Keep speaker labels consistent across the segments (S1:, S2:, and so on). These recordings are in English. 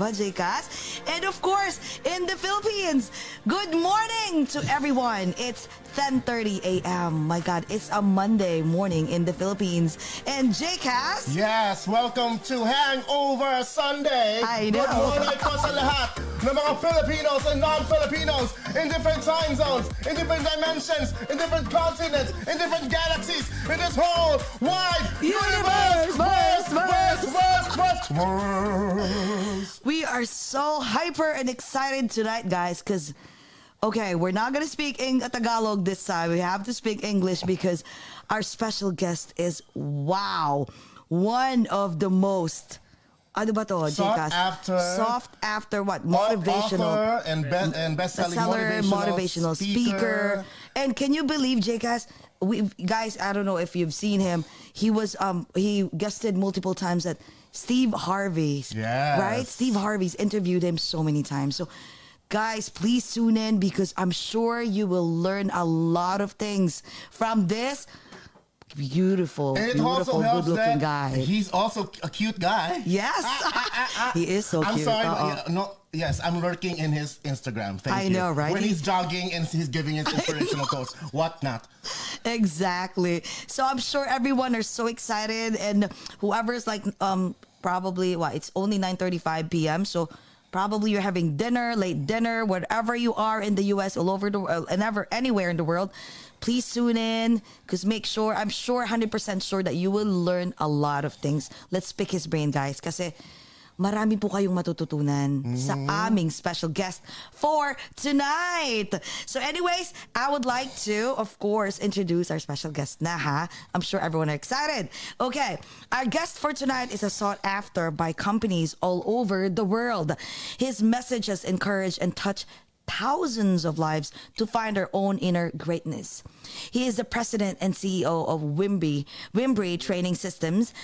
S1: ba,
S2: Jcas? And of course, in the Philippines, good morning to everyone. It's 10:30 a.m. My God, it's a Monday morning in the Philippines. And Jcas,
S3: Yes, welcome to Hangover Sunday.
S2: I know.
S3: Good morning po sa lahat ng mga Filipinos and non-Filipinos in different time zones, in different dimensions, in different continents, in different galaxies, in this whole wide
S2: Universe, verse, verse.
S3: verse, verse, verse.
S2: We are so hyper and excited tonight, guys, because, okay, we're not going to speak in Tagalog this time. We have to speak English because our special guest is, wow, one of the most, ano ba to, Jcas?
S3: after-
S2: Soft after what? Motivational.
S3: Author and, be- and best-selling
S2: bestseller,
S3: motivational,
S2: motivational speaker. And can you believe, Jcas? We guys, I don't know if you've seen him. He was um he guested multiple times at Steve Harvey's.
S3: Yes.
S2: Right? Steve Harvey's interviewed him so many times. So guys, please tune in because I'm sure you will learn a lot of things from this beautiful,
S3: And it
S2: beautiful,
S3: also helps
S2: good-looking
S3: that
S2: guy.
S3: he's also a cute guy.
S2: Yes. Ah, ah, ah, he is so cute.
S3: I'm
S2: cute.
S3: sorry, uh-uh. yeah, no. Yes, I'm lurking in his Instagram. Thank
S2: I
S3: you.
S2: know, right?
S3: When he's jogging and he's giving his inspirational quotes, whatnot.
S2: Exactly. So I'm sure everyone are so excited, and whoever's like, um, probably what it's only 9:35 p.m. So probably you're having dinner, late dinner, wherever you are in the U.S., all over the world, and ever anywhere in the world. Please tune in because make sure I'm sure 100% sure that you will learn a lot of things. Let's pick his brain, guys, kasi marami po kayong matututunan sa aming special guest for tonight. So anyways, I would like to, of course, introduce our special guest na ha. I'm sure everyone are excited. Okay, our guest for tonight is a sought after by companies all over the world. His message has encouraged and touched thousands of lives to find their own inner greatness. He is the president and CEO of Wimby, Wimbry Training Systems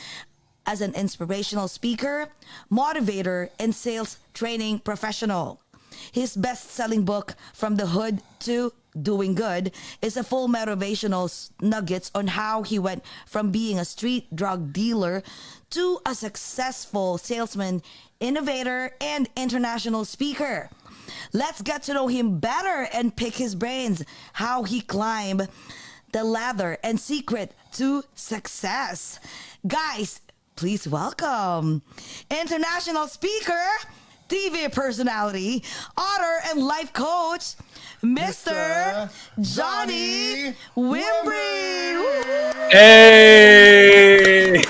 S2: as an inspirational speaker, motivator, and sales training professional. His best selling book, From the Hood to Doing Good, is a full motivational nuggets on how he went from being a street drug dealer to a successful salesman, innovator, and international speaker. Let's get to know him better and pick his brains how he climbed the ladder and secret to success. Guys, please welcome international speaker, TV personality, author, and life coach, Mr. Johnny Wimbrey.
S4: Hey!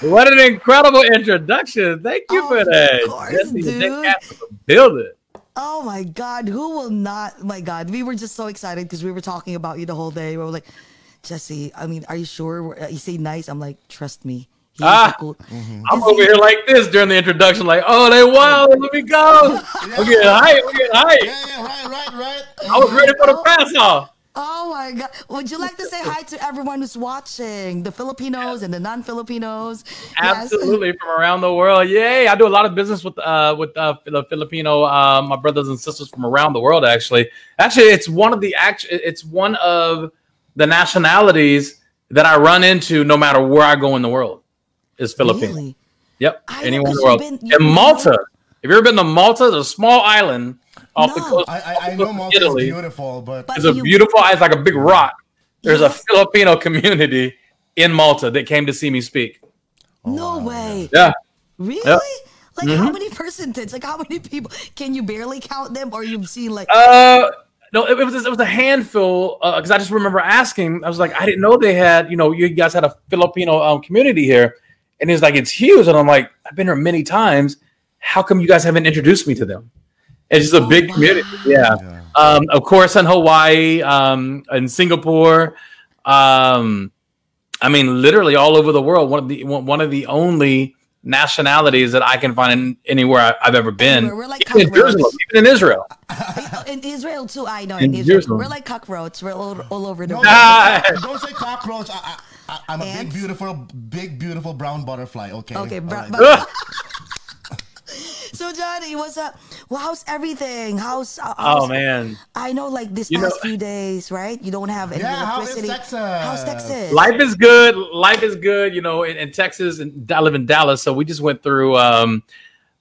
S4: what an incredible introduction. Thank you
S2: Oh,
S4: for
S2: of
S4: that.
S2: course,
S4: Jesse,
S2: dude.
S4: Build it.
S2: Oh my God, who will not? My God, we were just so excited because we were talking about you the whole day. We were like, Jesse, I mean, are you sure? You say nice. I'm like, trust me. He is
S4: Ah.
S2: a cool.
S4: I'm over here like this during the introduction, like, oh, they wild. Let me go. We're getting hype. We're getting hype.
S3: Yeah, yeah, right, right, right.
S4: I was ready for the pass off.
S2: Oh my God. Would you like to say hi to everyone who's watching? The Filipinos and the non Filipinos?
S4: Absolutely, from around the world. Yay! I do a lot of business with uh with uh the Filipino uh, my brothers and sisters from around the world. Actually, actually, it's one of the act. It's one of the nationalities that I run into no matter where I go in the world. Is Filipino.
S2: Really?
S4: Yep,
S2: I know,
S4: anywhere in the
S2: 'cause
S4: world.
S2: been-
S4: and Malta. Have you ever been to Malta? It's a small island off the coast.
S3: I, I, I know
S4: coast of
S3: Malta is
S4: Italy.
S3: beautiful, but,
S2: But-
S4: It's a
S2: you-
S4: beautiful. It's like a big rock. There's
S2: Yes.
S4: a Filipino community in Malta that came to see me speak.
S2: No way.
S4: Yeah.
S2: Really?
S4: Yep.
S2: Like
S4: Mm-hmm.
S2: how many percentage? Like how many people? Can you barely count them, or you've seen like?
S4: Uh, no, it was it was a handful because I just remember asking. I was like, I didn't know they had. You know, you guys had a Filipino um, community here, and he's like, it's huge, and I'm like, I've been here many times. How come you guys haven't introduced me to them? It's just a
S2: Oh,
S4: big
S2: wow.
S4: community. Yeah. Um, of course, in Hawaii, um, in Singapore, um, I mean, literally all over the world. One of the one one of the only nationalities that I can find in anywhere I, I've ever been.
S2: Anywhere. We're like
S4: even in
S2: cockroaches.
S4: Jerusalem, even in Israel.
S2: in Israel too. I know
S4: In
S2: in Israel,
S4: Jerusalem.
S2: we're like cockroaches. We're all, all over the
S3: No,
S2: world.
S4: Ah.
S3: don't say cockroach. I, I, I, I'm a big, beautiful, big, beautiful brown butterfly. Okay.
S2: Okay,
S3: All
S2: bro,
S3: right.
S2: but- so Johnny, what's up? Well, how's everything? How's, uh, how's
S4: Oh man,
S2: I know, like this
S4: You
S2: past
S4: know-
S2: few days, right? You don't have any
S3: Yeah, how is
S2: electricity.
S3: Texas?
S2: How's Texas?
S4: life is good. Life is good. You know, in, in Texas, and I live in Dallas, so we just went through. Um,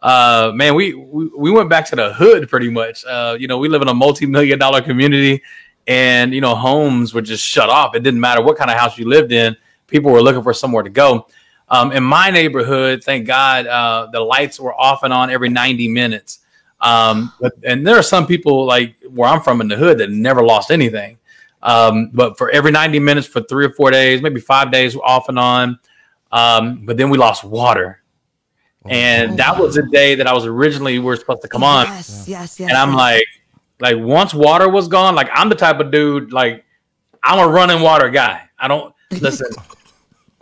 S4: uh, man, we, we we went back to the hood pretty much. Uh, you know, we live in a multi-million dollar community, and you know, homes were just shut off. It didn't matter what kind of house you lived in. People were looking for somewhere to go. Um, in my neighborhood, thank God, uh, the lights were off and on every 90 minutes. Um, but and there are some people like where I'm from in the hood that never lost anything. Um, but for every 90 minutes for three or four days, maybe five days off and on. Um, but then we lost water. And that was the day that I was originally we were supposed to come on.
S2: Yes, yes, yes.
S4: And I'm
S2: yes.
S4: like, like once water was gone, like I'm the type of dude, like I'm a running water guy. I don't listen.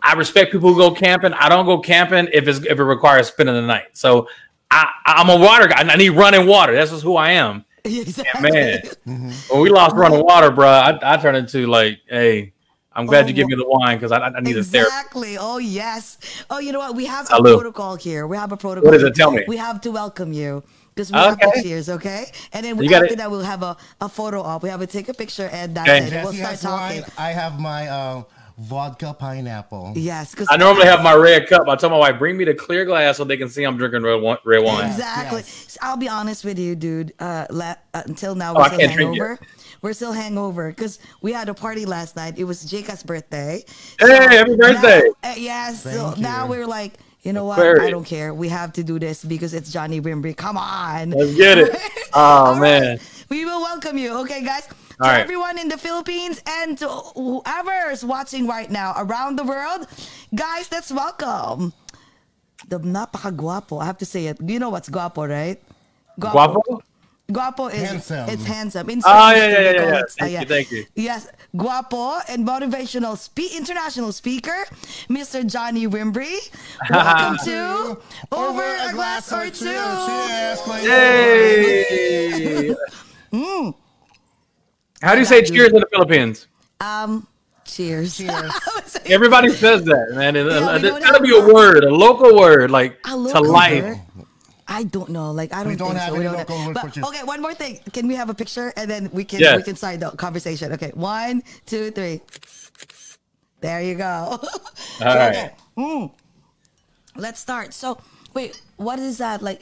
S4: I respect people who go camping. I don't go camping if it's if it requires spending the night. So I, I'm a water guy. I need running water. That's just who I am.
S2: exactly.
S4: Man, when we lost running water, bro, I, I turned into like, hey, I'm glad
S2: Oh,
S4: you give me the wine because I, I need a therapy.
S2: Exactly. Oh yes. Oh, you know what? We have
S4: Salud.
S2: a protocol here. We have a protocol.
S4: What is it? Tell me.
S2: We have to welcome you because we have
S4: Okay.
S2: to cheers, okay? And then we,
S4: You got
S2: after that, we'll have a, a photo op. We have to take a picture and that's
S4: Okay.
S2: it. We'll
S3: Jesse
S2: start talking.
S3: wine. I have my uh, vodka pineapple.
S2: Yes, because
S4: I normally have my red cup. I tell my wife, bring me the clear glass so they can see I'm drinking red wine. Red wine.
S2: Exactly.
S3: yes.
S2: So I'll be honest with you, dude. Uh, la- uh until now,
S4: Oh,
S2: we're
S4: I
S2: still hangover. We're still hangover because we had a party last night. It was Jacob's birthday.
S4: Hey, happy birthday.
S2: Now, uh, yes. so
S3: Thank
S2: now
S3: you.
S2: we're like, you know what?
S4: Aquarius.
S2: I don't care. We have to do this because it's Johnny Wimbrey. Come on.
S4: Let's get it. Oh
S2: All right.
S4: man.
S2: We will welcome you. Okay, guys. To
S4: All right.
S2: everyone in the Philippines and to whoever is watching right now around the world, guys, let's welcome the napaka-guapo. I have to say it. You know what's guapo, right?
S4: Guapo?
S2: Guapo is
S3: Handsome.
S2: it's handsome. In
S4: Oh, yeah, yeah, yeah, yeah.
S2: it- uh,
S4: Thank you, thank you.
S2: Yes, guapo and motivational spe- international speaker, Mr. Johnny Wimbrey. Welcome to Over a Glass or Two.
S3: Cheers, Clay.
S4: Yay!
S2: Mm.
S4: How do you say cheers in the Philippines?
S2: Um, cheers.
S3: Cheers.
S4: Everybody says that, man. It,
S2: Yeah, we
S4: there's
S2: don't
S4: gotta be a
S2: a-
S4: word, a local word, like
S2: A
S4: to
S2: local
S4: life.
S2: word? I don't know. Like I don't,
S3: We don't
S2: think
S3: have
S2: so.
S3: any
S2: we don't
S3: local word
S2: but, okay, one more thing. Can we have a picture and then we can
S4: Yes.
S2: we can start the conversation. Okay, one, two, three. There you go.
S4: All right.
S2: Let's start. So, wait, what is that like?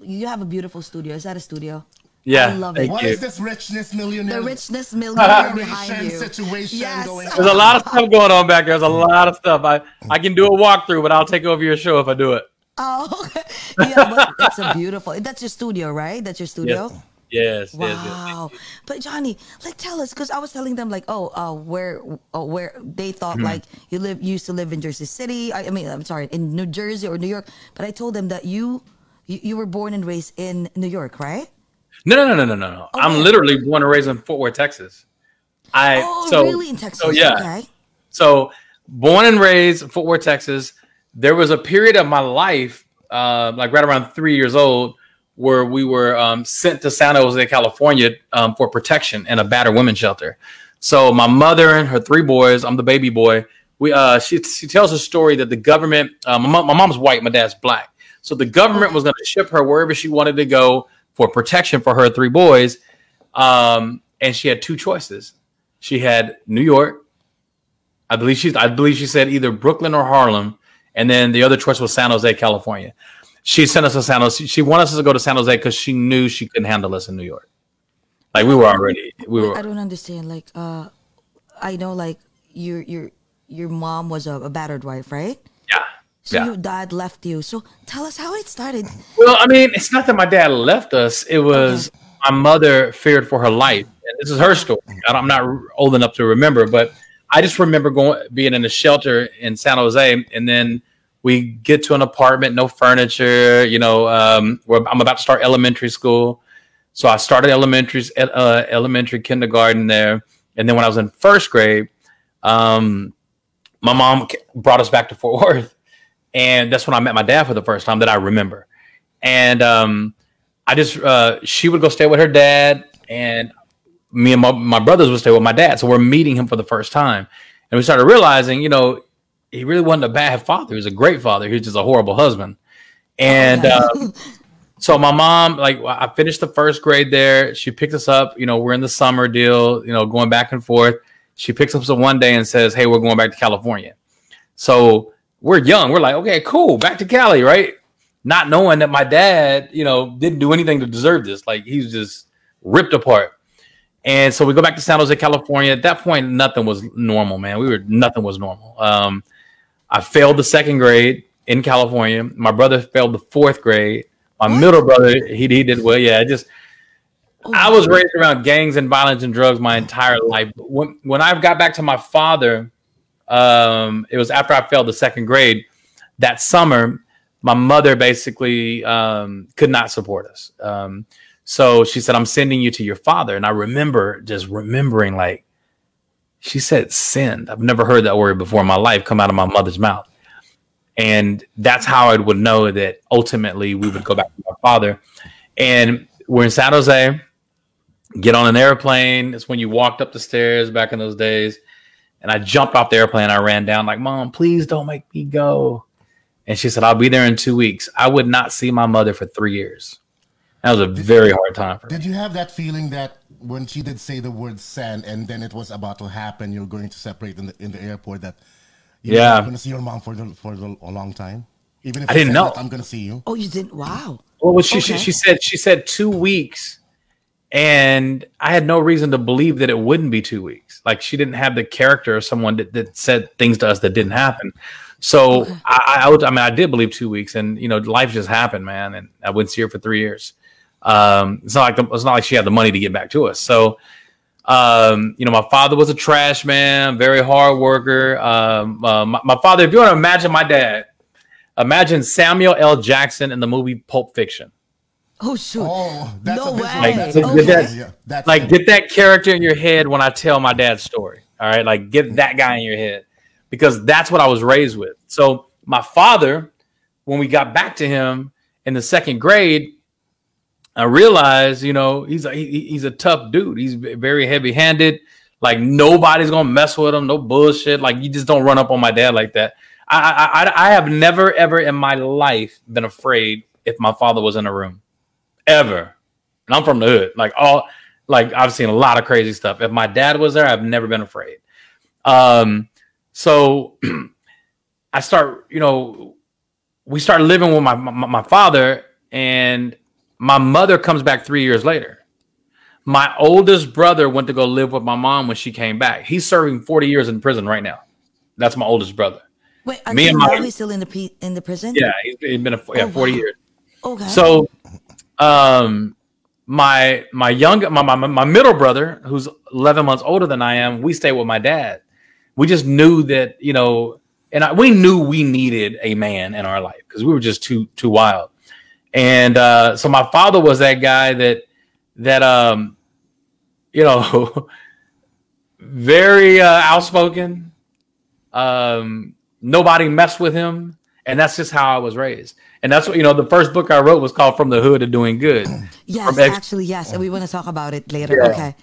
S2: You have a beautiful studio. Is that a studio?
S4: Yeah.
S2: I love
S4: thank
S2: it.
S3: What
S4: you.
S3: is this richness millionaire?
S2: The richness millionaire behind
S3: Generation
S2: you.
S3: situation
S2: Yes.
S3: going on?
S4: There's a lot of stuff going on back there. There's a lot of stuff. I, I can do a walkthrough, but I'll take over your show if I do it.
S2: Oh, okay. yeah, but it's a beautiful. That's your studio, right? That's your studio.
S4: Yes. Yes. yes, yes.
S2: Wow. But Johnny, like tell us because I was telling them like, oh, uh, where uh, where they thought
S4: Mm-hmm.
S2: like you live you used to live in Jersey City. I, I mean, I'm sorry, in New Jersey or New York. But I told them that you you, you were born and raised in New York, right?
S4: No, no, no, no, no, no, no. I'm literally born and raised in Fort Worth, Texas. I
S2: Oh,
S4: so
S2: really in Texas?
S4: so yeah.
S2: Okay.
S4: So born and raised in Fort Worth, Texas. There was a period of my life, uh, like right around three years old, where we were um, sent to San Jose, California, um, for protection in a battered women's shelter. So my mother and her three boys, I'm the baby boy. We uh, she she tells a story that the government, uh, my, mom, my mom's white, my dad's black. So the government was going to ship her wherever she wanted to go for protection for her three boys. Um, and she had two choices. She had New York. I believe she's I believe she said either Brooklyn or Harlem, and then the other choice was San Jose, California. She sent us to San Jose. She wanted us to go to San Jose because she knew she couldn't handle us in New York. Like we were already we were
S2: I don't understand. Like, uh, I know, like your your your mom was a, a battered wife, right?
S4: yeah.
S2: So
S4: yeah.
S2: your dad left you. So tell us how it started.
S4: Well, I mean, it's not that my dad left us. It was my mother feared for her life. And this is her story. I'm not old enough to remember, but I just remember going being in a shelter in San Jose, and then we get to an apartment, no furniture. You know, um, where I'm about to start elementary school, so I started elementary, uh, elementary kindergarten there, and then when I was in first grade, um, my mom brought us back to Fort Worth, and that's when I met my dad for the first time that I remember. And um, I just uh, she would go stay with her dad, and me and my, my brothers would stay with my dad. So we're meeting him for the first time, and we started realizing, you know, he really wasn't a bad father. He was a great father. He was just a horrible husband. And um, so my mom, like, I finished the first grade there. She picked us up. You know, we're in the summer deal. You know, going back and forth. She picks us up one day and says, "Hey, we're going back to California." So we're young. We're like, "Okay, cool, back to Cali, right?" Not knowing that my dad, you know, didn't do anything to deserve this. Like he was just ripped apart. And so we go back to San Jose, California. At that point, nothing was normal, man. We were nothing was normal. Um, I failed the second grade in California. My brother failed the fourth grade. My middle brother, he, he did well. Yeah, I just I was raised around gangs and violence and drugs my entire life. But When when I got back to my father, um, it was after I failed the second grade. That summer, my mother basically um, could not support us. Um, so she said, "I'm sending you to your father." And I remember just remembering, like, she said, "Send." I've never heard that word before in my life come out of my mother's mouth, and that's how I would know that ultimately we would go back to my father. And we're in San Jose. Get on an airplane. It's when you walked up the stairs back in those days. And I jumped off the airplane. I ran down like, "Mom, please don't make me go." And she said, "I'll be there in two weeks." I would not see my mother for three years. That was a very hard time for me.
S3: Did you have that feeling that when she did say the word "send" and then it was about to happen, you're going to separate in the in the airport that you're
S4: Yeah.
S3: not going to see your mom for the, for the, a long time? Even if
S4: I didn't know.
S3: that, I'm going to see you.
S2: Oh, you didn't? Wow.
S4: Well, well, she, she she said she said two weeks, and I had no reason to believe that it wouldn't be two weeks. Like she didn't have the character of someone that, that said things to us that didn't happen. So I, I, I mean, I did believe two weeks, and you know, life just happened, man. And I wouldn't see her for three years. Um, it's not like the, it's not like she had the money to get back to us. So, um, you know, my father was a trash man, very hard worker. Um, uh, my, my father, if you want to imagine my dad, imagine Samuel L. Jackson in the movie Pulp Fiction.
S2: Oh shoot.
S3: Oh, that's
S2: No
S3: a visual.
S2: way.
S3: That's
S4: Like,
S3: a
S4: so
S3: visual.
S4: that's-
S3: yeah, that's
S4: like get that character in your head when I tell my dad's story. All right, like get mm-hmm. that guy in your head because that's what I was raised with. So my father, when we got back to him in the second grade, I realized, you know, he's a he, he's a tough dude. He's very heavy handed. Like nobody's gonna mess with him. No bullshit. Like you just don't run up on my dad like that. I I I, I have never ever in my life been afraid if my father was in a room, ever. And I'm from the hood. Like all like I've seen a lot of crazy stuff. If my dad was there, I've never been afraid. Um, so I start, you know, we start living with my, my my father, and my mother comes back three years later. My oldest brother went to go live with my mom when she came back. He's serving 40 years in prison right now. That's my oldest brother.
S2: Wait,
S4: Me
S2: until
S4: and my-
S2: he's still in the in the prison?
S4: Yeah, he's, he's been a, yeah,
S2: Oh,
S4: 40
S2: wow.
S4: years.
S2: Okay.
S4: So, um, my my young my, my my middle brother, who's eleven months older than I am, we stay with my dad. We just knew that you know, and I, we knew we needed a man in our life because we were just too too wild. And uh, so my father was that guy that that um, you know, very uh, outspoken. Um, nobody messed with him, and that's just how I was raised. And that's what you know. The first book I wrote was called "From the Hood to Doing Good."
S2: yes,
S4: ex-
S2: actually, yes. And we want to talk about it later.
S4: Yeah.
S2: Okay.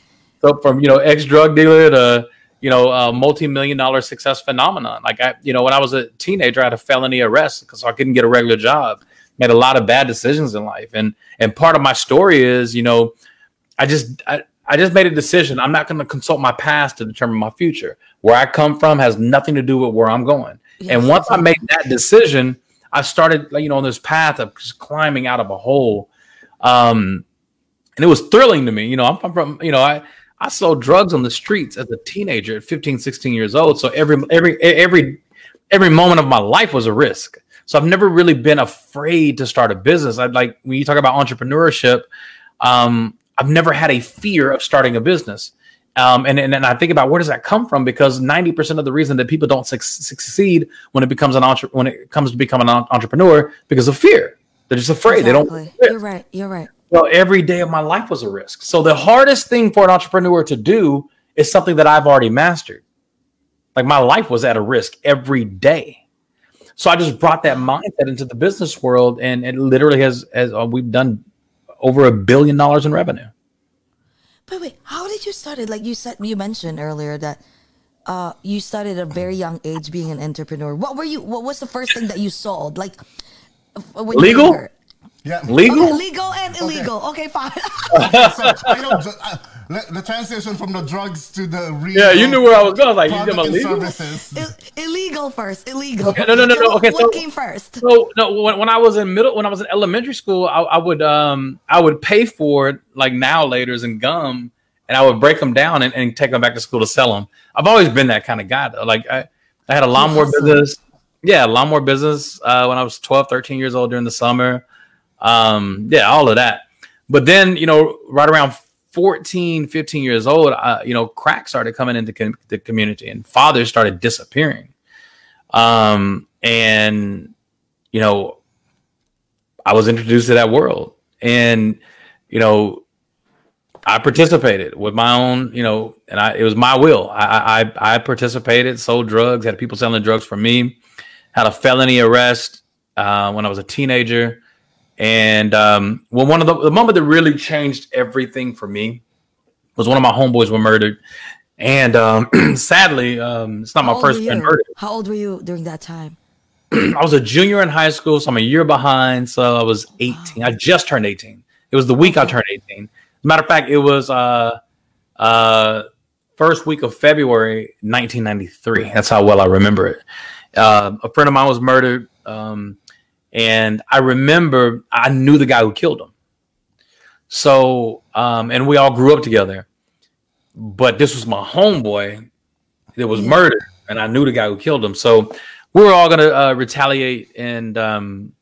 S4: So from you know ex drug dealer to you know a multi million dollar success phenomenon. Like I, you know, when I was a teenager, I had a felony arrest because I couldn't get a regular job. Made a lot of bad decisions in life, and and part of my story is you know, I just I, I just made a decision. I'm not going to consult my past to determine my future. Where I come from has nothing to do with where I'm going. And once I made that decision, I started, you know, on this path of just climbing out of a hole. Um, and it was thrilling to me. You know, I'm, I'm from, you know, I, I sold drugs on the streets as a teenager at 15, 16 years old. So every, every, every, every moment of my life was a risk. So I've never really been afraid to start a business. I'd like, when you talk about entrepreneurship, um, I've never had a fear of starting a business. Um, and, and, and I think about where does that come from? Because 90% of the reason that people don't suc succeed when it becomes an entre- when it comes to become an entrepreneur because of fear. They're just afraid.
S2: Exactly.
S4: They don't.
S2: You're right. You're right.
S4: Well, every day of my life was a risk. So the hardest thing for an entrepreneur to do is something that I've already mastered. Like my life was at a risk every day. So I just brought that mindset into the business world, and it literally has, as uh, we've done over a billion dollars in revenue.
S2: But wait, how did you start it? Like you said, you mentioned earlier that uh, you started at a very young age being an entrepreneur. What were you? What was the first thing that you sold? Like uh, when
S4: Legal?
S2: You
S3: Yeah.
S4: Legal?
S2: okay, legal and illegal. Okay, fine.
S3: so, I know, ju- the, the transition from the drugs to the real
S4: Yeah, you knew where I was going. I was like, you
S3: product
S4: them
S3: and
S4: illegal?
S3: services.
S2: I- illegal first. Illegal.
S4: Okay, no, no, no, no,
S2: what-
S4: okay,
S2: What
S4: so-
S2: came first?
S4: So no, when, when I was in middle, when I was in elementary school, I, I would um I would pay for it like now laters and gum, and I would break them down and, and take them back to school to sell them. I've always been that kind of guy. Though. Like I, I had a lawnmower
S2: hustle.
S4: business. Yeah, a lawnmower business uh, when I was 12, 13 years old during the summer. Um, yeah, all of that. But then, you know, right around 14, 15 years old, uh, you know, crack started coming into com- the community and fathers started disappearing. Um, and, you know, I was introduced to that world and, you know, I participated with my own, you know, and I, it was my will. I, I, I participated, sold drugs, had people selling drugs for me, had a felony arrest uh, when I was a teenager. And um, well, one of the, the moment that really changed everything for me was one of my homeboys were murdered. And um, sadly, um, it's not
S2: How
S4: my first
S2: you?
S4: murdered.
S2: How old were you during that time?
S4: I was a junior in high school, so I'm a year behind. So I was 18. I just turned 18. It was the week I turned 18. Matter of fact, it was uh uh first week of February 1993. That's how well I remember it. Uh, a friend of mine was murdered, um, and I remember I knew the guy who killed him. So, um, and we all grew up together. But this was my homeboy that was murdered, and I knew the guy who killed him. So we were all gonna uh, retaliate, and um,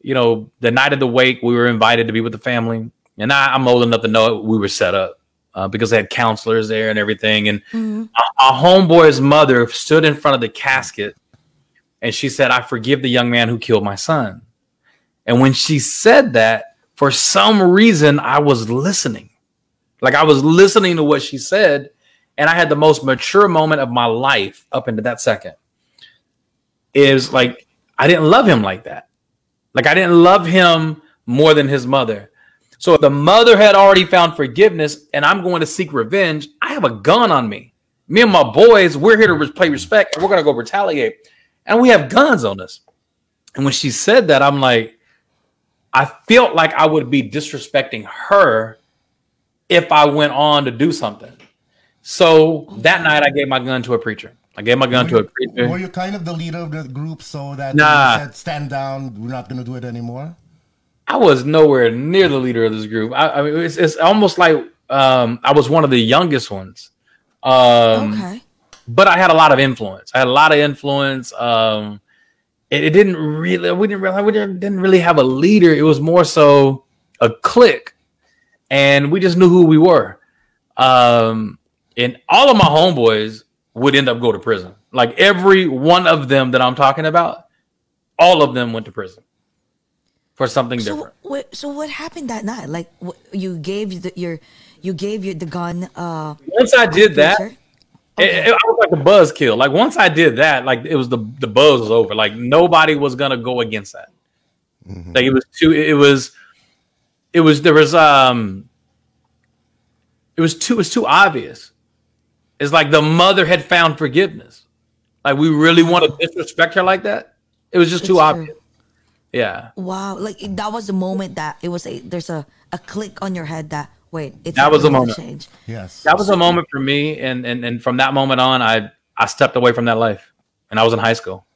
S4: you know, the night of the wake, we were invited to be with the family, and I, I'm old enough to know we were set up uh, because they had counselors there and everything. And
S2: Mhm.
S4: our, our homeboy's mother stood in front of the casket, and she said, "I forgive the young man who killed my son." And when she said that, for some reason, I was listening, like I was listening to what she said, and I had the most mature moment of my life up into that second. Is like I didn't love him like that. Like I didn't love him more than his mother. So if the mother had already found forgiveness and I'm going to seek revenge, I have a gun on me. Me and my boys, we're here to play respect and we're going to go retaliate. And we have guns on us. And when she said that, I'm like, I felt like I would be disrespecting her if I went on to do something. So that night, I gave my gun to a preacher. I gave my gun to a preacher.
S3: Were you kind of the leader of the group so that
S4: Nah.
S3: you said, stand down, we're not going to do it anymore?
S4: I was nowhere near the leader of this group. I, I mean, it's, it's almost like um, I was one of the youngest ones. Um,
S2: okay.
S4: But I had a lot of influence. I had a lot of influence. Um, it, it didn't really, we didn't realize, we didn't, didn't really have a leader. It was more so a clique. And we just knew who we were. Um, and all of my homeboys would end up go to prison. Like every one of them that I'm talking about, all of them went to prison for something
S2: So
S4: different.
S2: what? So what happened that night? Like you gave the, your you gave your the gun. Uh,
S4: Once I did that,
S2: preacher?
S4: it, it- I was like a buzz kill. Like once I did that, like it was the the buzz was over. Like nobody was gonna go against that. Like it was too. It was. It was there was um. it was too it was too obvious. It's like the mother had found forgiveness. Like we really want to disrespect her like that. It was just too
S2: true.
S4: obvious. Yeah.
S2: Wow, like that was the moment that it was a there's a a click on your head that wait, it's
S4: That was the
S2: time to
S4: moment.
S2: change.
S3: Yes.
S4: That was a moment for me and and and from that moment on I I stepped away from that life. And I was in high school.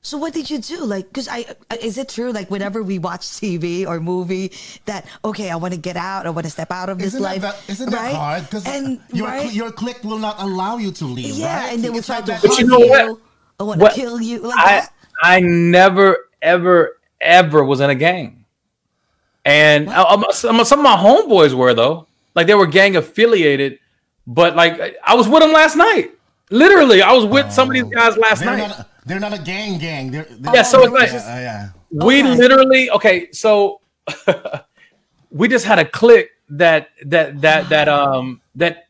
S2: So what did you do? Like, cause I is it true? Like, whenever we watch TV or movie, that okay, I want to get out, I want to step out of this
S3: Isn't
S2: life.
S3: that, that, isn't that
S2: right?
S3: hard? Because
S2: and
S3: your,
S2: right?
S3: your clique will not allow you to leave,
S2: yeah,
S3: right?
S2: and they will try to
S3: that
S4: But you
S2: you.
S4: know what?
S2: I want to kill you. Like
S4: I
S2: that.
S4: I never ever ever was in a gang, and I- some some of my homeboys were though. Like they were gang affiliated, but like I- was with them last night. Literally, I was with some of these guys last
S3: They're
S4: night.
S3: not, they're not a gang gang. They're, they're
S4: Yeah, so it's
S3: yeah,
S4: like-
S3: uh, yeah.
S4: we
S2: Okay.
S4: literally okay. So we just had a click that that that that um that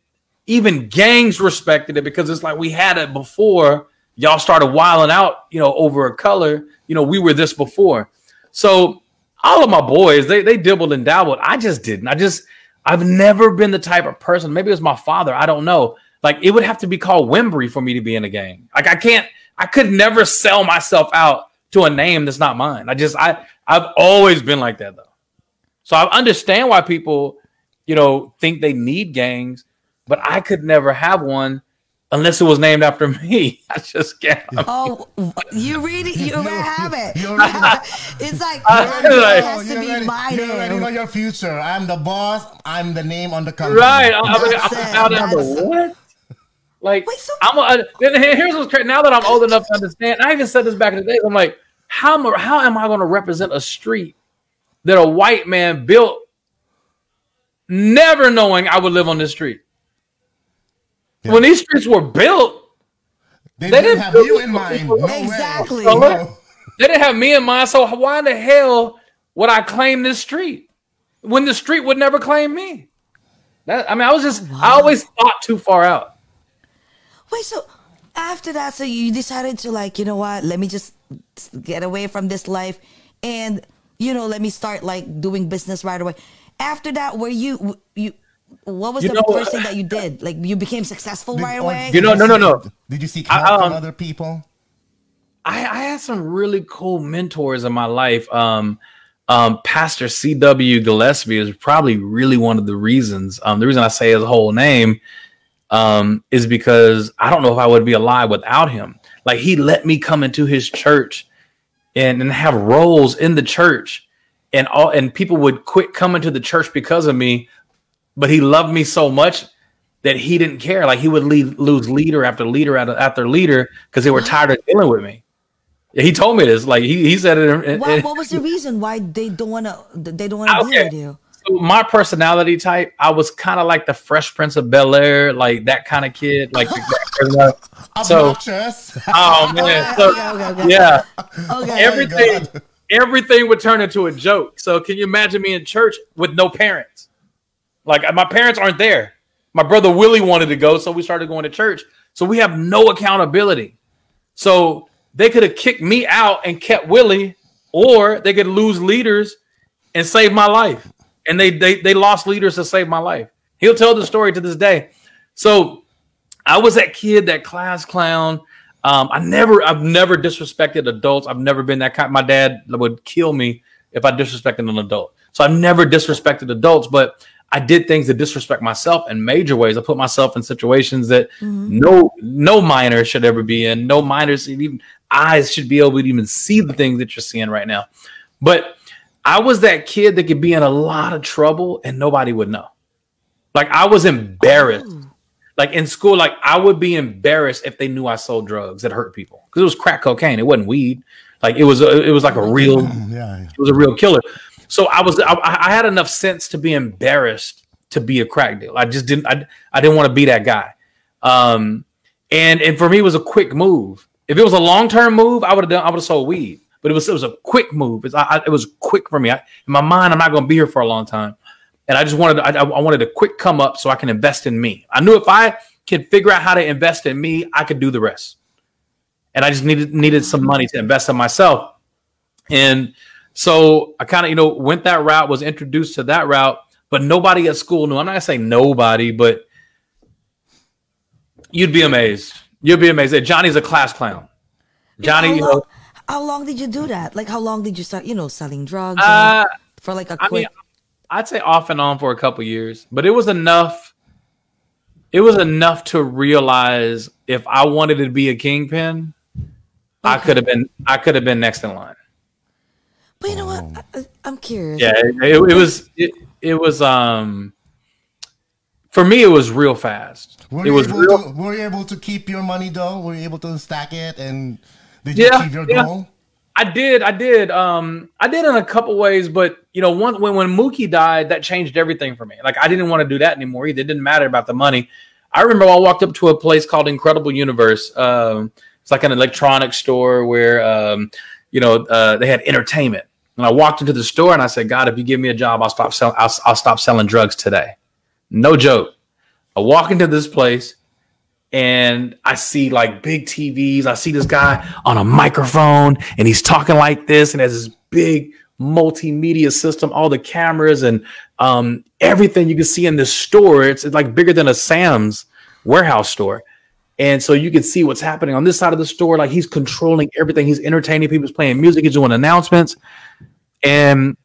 S4: even gangs respected it because it's like we had it before y'all started wilding out, you know, over a color. You know, we were this before. So all of my boys, they they dibbled and dabbled. I just didn't. I just I've never been the type of person. Maybe it was my father. I don't know. Like it would have to be called Wimbrey for me to be in a gang. Like I can't. I could never sell myself out to a name that's not mine. I just I I've always been like that though. So I understand why people, you know, think they need gangs, but I could never have one unless it was named after me. I just can't.
S2: Oh, oh you really you already have it.
S3: You already-
S2: it's like
S4: I-
S2: it
S4: like-
S2: has to
S3: you
S2: be
S3: already,
S2: my
S3: you already know your future. I'm the boss. I'm the name on the company.
S4: Right. I, I mean,
S2: That's
S4: I
S2: it.
S4: found out
S2: That's-
S4: the what? Like
S2: Wait, so-
S4: I'm. A, uh, then here's what's crazy. Now that I'm old enough to understand, I even said this back in the day. I'm like, how am I, how am I going to represent a street that a white man built, never knowing I would live on this street?
S3: Yeah.
S4: When these streets were built,
S3: They,
S4: They
S3: didn't
S4: didn't
S3: have
S4: do
S3: you in mind.
S4: people.
S3: No way.
S2: Exactly.
S4: So
S3: No.
S4: They didn't have me in mind. So why in the hell would I claim this street when the street would never claim me? That I mean, I was just I always thought too far out.
S2: Wait, so after that, so you decided to like, you know what? Let me just get away from this life, and you know, let me start like doing business right away. After that, were you you? What was
S4: You
S2: the
S4: know,
S2: first thing that you did? Like you became successful
S3: Did-
S2: right
S3: or
S2: away.
S4: You know,
S3: did
S4: no, no, no.
S3: Did you seek
S4: I-
S3: help from
S4: um,
S3: other people?
S4: I, I had some really cool mentors in my life. Um, um, Pastor C.W. Gillespie is probably really one of the reasons. Um, the reason I say his whole name um, is because I don't know if I would be alive without him. Like he let me come into his church and, and have roles in the church, and all and people would quit coming to the church because of me. But he loved me so much that he didn't care. Like he would lead, lose leader after leader after, after leader because they were tired of dealing with me. He told me this. Like he, he said it. in- in-
S2: What, what was the reason why they don't want to? They don't want to
S4: Okay.
S2: deal with you.
S4: So my personality type, I was kind of like the Fresh Prince of Bel Air, like that kind of kid. Like so,
S3: Obnoxious.
S4: oh man, so,
S2: Okay, okay, okay.
S4: yeah,
S2: Okay.
S4: everything, everything would turn into a joke. So can you imagine me in church with no parents? Like my parents aren't there. My brother Willie wanted to go, so we started going to church. So we have no accountability. So they could have kicked me out and kept Willie, or they could lose leaders and save my life. And they they they lost leaders to save my life. He'll tell the story to this day. So I was that kid, that class clown. Um, I never, I've never disrespected adults. I've never been that kind. My dad would kill me if I disrespected an adult. So I've never disrespected adults, but I did things to disrespect myself in major ways. I put myself in situations that no no minor should ever be in. No minors even eyes should be able to even see the things that you're seeing right now. But I was that kid that could be in a lot of trouble and nobody would know. Like I was embarrassed. Like in school, like I would be embarrassed if they knew I sold drugs that hurt people because it was crack cocaine. It wasn't weed. Like it was, a, it was like a real,
S3: yeah.
S4: it was a real killer. So I was, I, I had enough sense to be embarrassed to be a crack deal. I just didn't, I, I didn't want to be that guy. Um, and and for me, it was a quick move. If it was a long term move, I would have done, I would have sold weed. But it was, it was a quick move. It's, I, I, it was quick for me. I, in my mind, I'm not going to be here for a long time and I just wanted I, I wanted a quick come up so I can invest in me. I knew if I could figure out how to invest in me, I could do the rest. And I just needed needed some money to invest in myself. And so I kind of you know went that route, was introduced to that route. but nobody at school knew. I'm not gonna say nobody, but you'd be amazed. You'd be amazed. Johnny's a class clown. Johnny,
S2: how,
S4: you
S2: long,
S4: know,
S2: how long did you do that? Like, how long did you start, you know, selling drugs
S4: uh,
S2: for like a
S4: I
S2: quick?
S4: mean, I'd say off and on for a couple years, but it was enough. It was enough to realize if I wanted to be a kingpin, I could have been. I could have been next in line.
S2: But you know what? I, I- I'm curious.
S4: Yeah, it, it, it was. It, it was. Um, for me, it was real fast.
S3: Were
S4: it was real.
S3: to, were you able to keep your money though? Were you able to stack it and did you
S4: Yeah,
S3: achieve your
S4: yeah.
S3: goal?
S4: I did, I did, um, I did in a couple ways, but you know, one when when Mookie died, that changed everything for me. Like I didn't want to do that anymore either. It didn't matter about the money. I remember I walked up to a place called Incredible Universe. Um, it's like an electronics store where um, you know uh, they had entertainment. And I walked into the store and I said, God, if you give me a job, I'll stop selling. I'll, I'll stop selling drugs today. No joke. I walk into this place and I see like big TVs. I see this guy on a microphone and he's talking like this and has this big multimedia system, all the cameras and um, everything you can see in this store. It's, it's like bigger than a Sam's warehouse store. And so you can see what's happening on this side of the store. Like he's controlling everything. He's entertaining people. He's playing music. He's doing announcements. And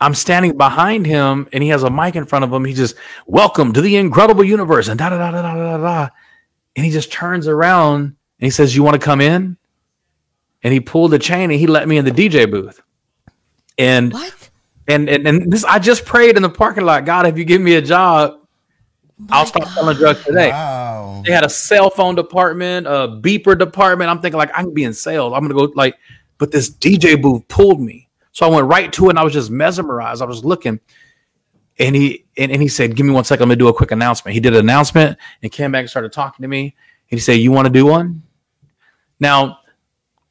S4: I'm standing behind him and he has a mic in front of him. He just, welcome to the incredible universe and da da da da da da da. And he just turns around and he says, You want to come in? And he pulled the chain and he let me in the DJ booth. And
S2: What?
S4: and and, and this I just prayed in the parking lot, God, if you give me a job, I'll stop selling drugs today.
S3: Wow.
S4: They had a cell phone department, a beeper department. I'm thinking like I can be in sales. I'm gonna go like, but this DJ booth pulled me. So I went right to it and I was just mesmerized. I was looking. And he and, and he said, Give me one second, I'm gonna do a quick announcement. He did an announcement and came back and started talking to me. And he said, You want to do one? Now,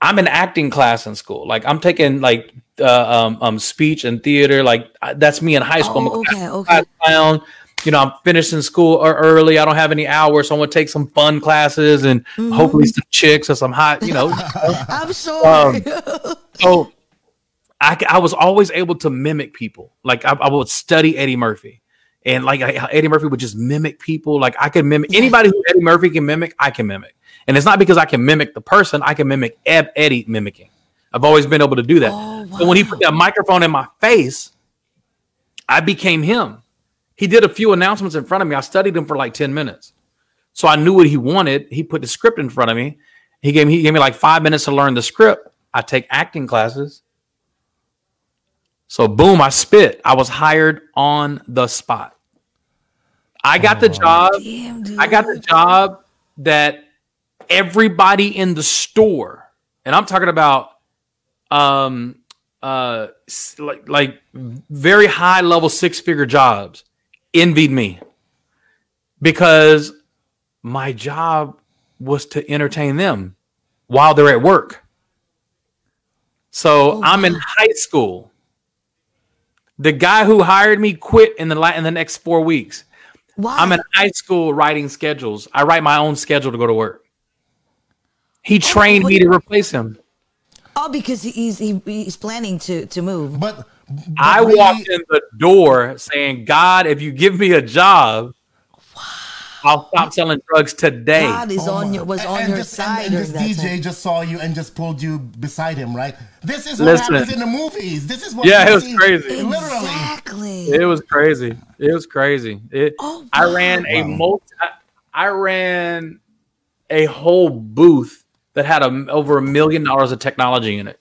S4: I'm in acting class in school. Like I'm taking like uh, um, um speech and theater. Like I- that's me in high school.
S2: Oh, okay, okay.
S4: clown. You know, I'm finishing school early. I don't have any hours, so I'm gonna take some fun classes and
S2: Mm-hmm.
S4: hopefully some chicks or some hot. You know,
S2: I'm sorry.
S4: so I was always able to mimic people. Like I, I would study Eddie Murphy, and like I, Eddie Murphy would just mimic people. Like I could mimic anybody who Eddie Murphy can mimic. I can mimic, and it's not because I can mimic the person. I can mimic Eb, Eddie mimicking. I've always been able to do that.
S2: Oh,
S4: So when he put that microphone in my face, I became him. He did a few announcements in front of me. I studied him for like ten minutes, so I knew what he wanted. He put the script in front of me. He gave me he gave me like five minutes to learn the script. I take acting classes. So boom, I spit. I was hired on the spot. I got the job.
S2: Damn.
S4: I got the job that everybody in the store, and I'm talking about um uh like like very high level six figure jobs envied me because my job was to entertain them while they're at work. So
S2: Oh,
S4: I'm in high school. The guy who hired me quit in the la- in the next four weeks.
S2: Why?
S4: I'm in high school writing schedules. I write my own schedule to go to work. He oh, trained me to replace him.
S2: oh, because he's he, he's planning to to move.
S3: But, but
S4: I walked in the door saying, God, if you give me a job, I'll stop selling drugs today.
S2: God is
S3: Oh
S2: on your was on
S3: and
S2: your
S3: this-
S2: side
S3: And, and this DJ
S2: time.
S3: just saw you and just pulled you beside him, right? This is what
S4: Listen.
S3: happens in the movies. This is what
S4: Yeah, it was
S3: see.
S4: crazy.
S3: Literally.
S4: It was crazy. It was crazy. It,
S2: Oh,
S4: I ran a multi, I, I ran a whole booth that had a, over a million dollars of technology in it.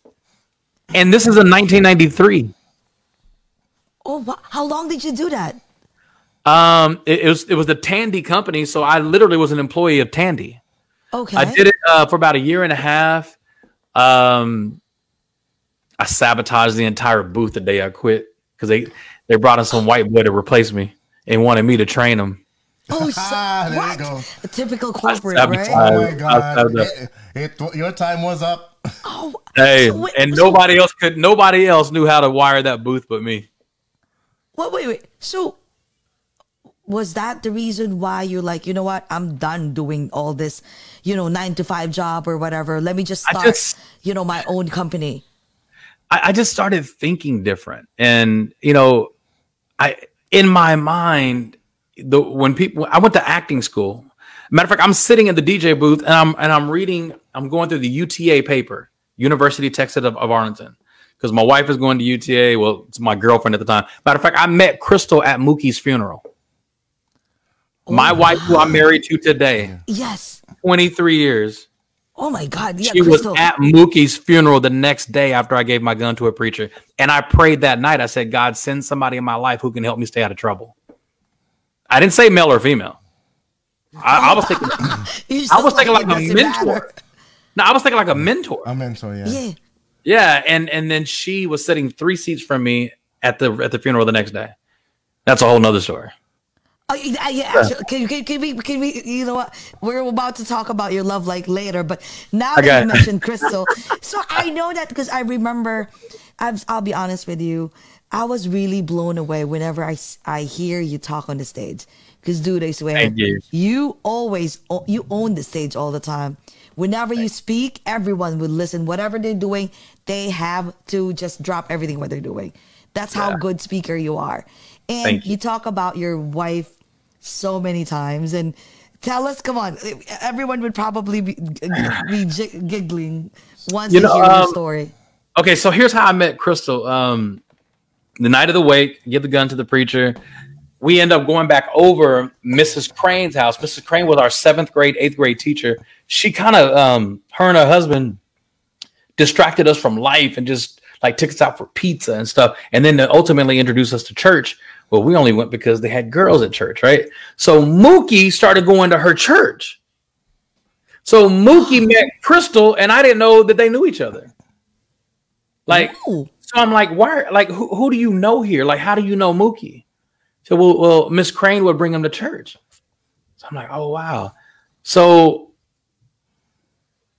S4: And this is in 1993.
S2: Oh, wow. how long did you do that?
S4: Um, it, it was it was the Tandy company, so I literally was an employee of Tandy.
S2: Okay.
S4: I did it uh, for about a year and a half. Um, I sabotaged the entire booth the day I quit because they they brought in some white boy to replace me and wanted me to train him.
S2: Oh, so,
S3: Ah, there you
S2: what?
S3: go.
S2: A typical corporate, right?
S3: Oh my God!
S4: I- I-
S3: It, it, your time was up.
S2: Oh,
S4: Hey,
S2: so wait-
S4: and
S2: so-
S4: nobody else could. Nobody else knew how to wire that booth but me.
S2: Wait, wait, wait. So, was that the reason why you're like, you know what? I'm done doing all this, you know, nine to five job or whatever. Let me just start,
S4: just-
S2: you know, my own company.
S4: I, I just started thinking different, and you know, I in my mind, the when people I went to acting school. Matter of fact, I'm sitting in the DJ booth and I'm and I'm reading. I'm going through the UTA paper, University of Texas of, of Arlington, because my wife is going to UTA. Well, it's my girlfriend at the time. Matter of fact, I met Crystal at Mookie's funeral. Oh my wife, who I'm married to today,
S2: Yes.
S4: 23 years.
S2: Oh my God. Yeah,
S4: she
S2: Crystal.
S4: was at Mookie's funeral the next day after I gave my gun to a preacher. And I prayed that night. I said, God, send somebody in my life who can help me stay out of trouble. I didn't say male or female. I, I was thinking, I was thinking like
S2: it
S4: a mentor.
S2: matter.
S4: no, I was thinking like a mentor.
S3: A mentor, yeah.
S2: Yeah.
S4: Yeah, and and then she was sitting three seats from me at the at the funeral the next day. That's a whole nother story.
S2: Oh, yeah, yeah, actually, can, can, can we, can we, you know what? We're about to talk about your love like later, but now that
S4: Okay.
S2: you mentioned Crystal, so I know that because I remember, I've, I'll be honest with you, I was really blown away whenever I, I hear you talk on the stage. Because, dude, I swear,
S4: Thank you.
S2: you always, you own the stage all the time. Whenever you speak, everyone would listen. Whatever they're doing, they have to just drop everything what they're doing. That's how
S4: Yeah.
S2: good speaker you are. And you
S4: you.
S2: talk about your wife so many times and tell us come on everyone would probably be, be gi- giggling once
S4: You
S2: they
S4: know,
S2: hear your
S4: um,
S2: story
S4: Okay, so here's how I met Crystal. Um, the night of the wake, give the gun to the preacher. We end up going back over Mrs. Crane's house. Mrs. Crane was our seventh grade, eighth grade teacher. She kind of, um, her and her husband distracted us from life and just like took us out for pizza and stuff. And then ultimately introduced us to church. Well, we only went because they had girls at church, right? So Mookie started going to her church. So Mookie met Crystal, and I didn't know that they knew each other. Like, so I'm like, why? Like, who, who do you know here? Like, how do you know Mookie? So, well, well, Miss Crane would bring him to church. So I'm like, oh wow. So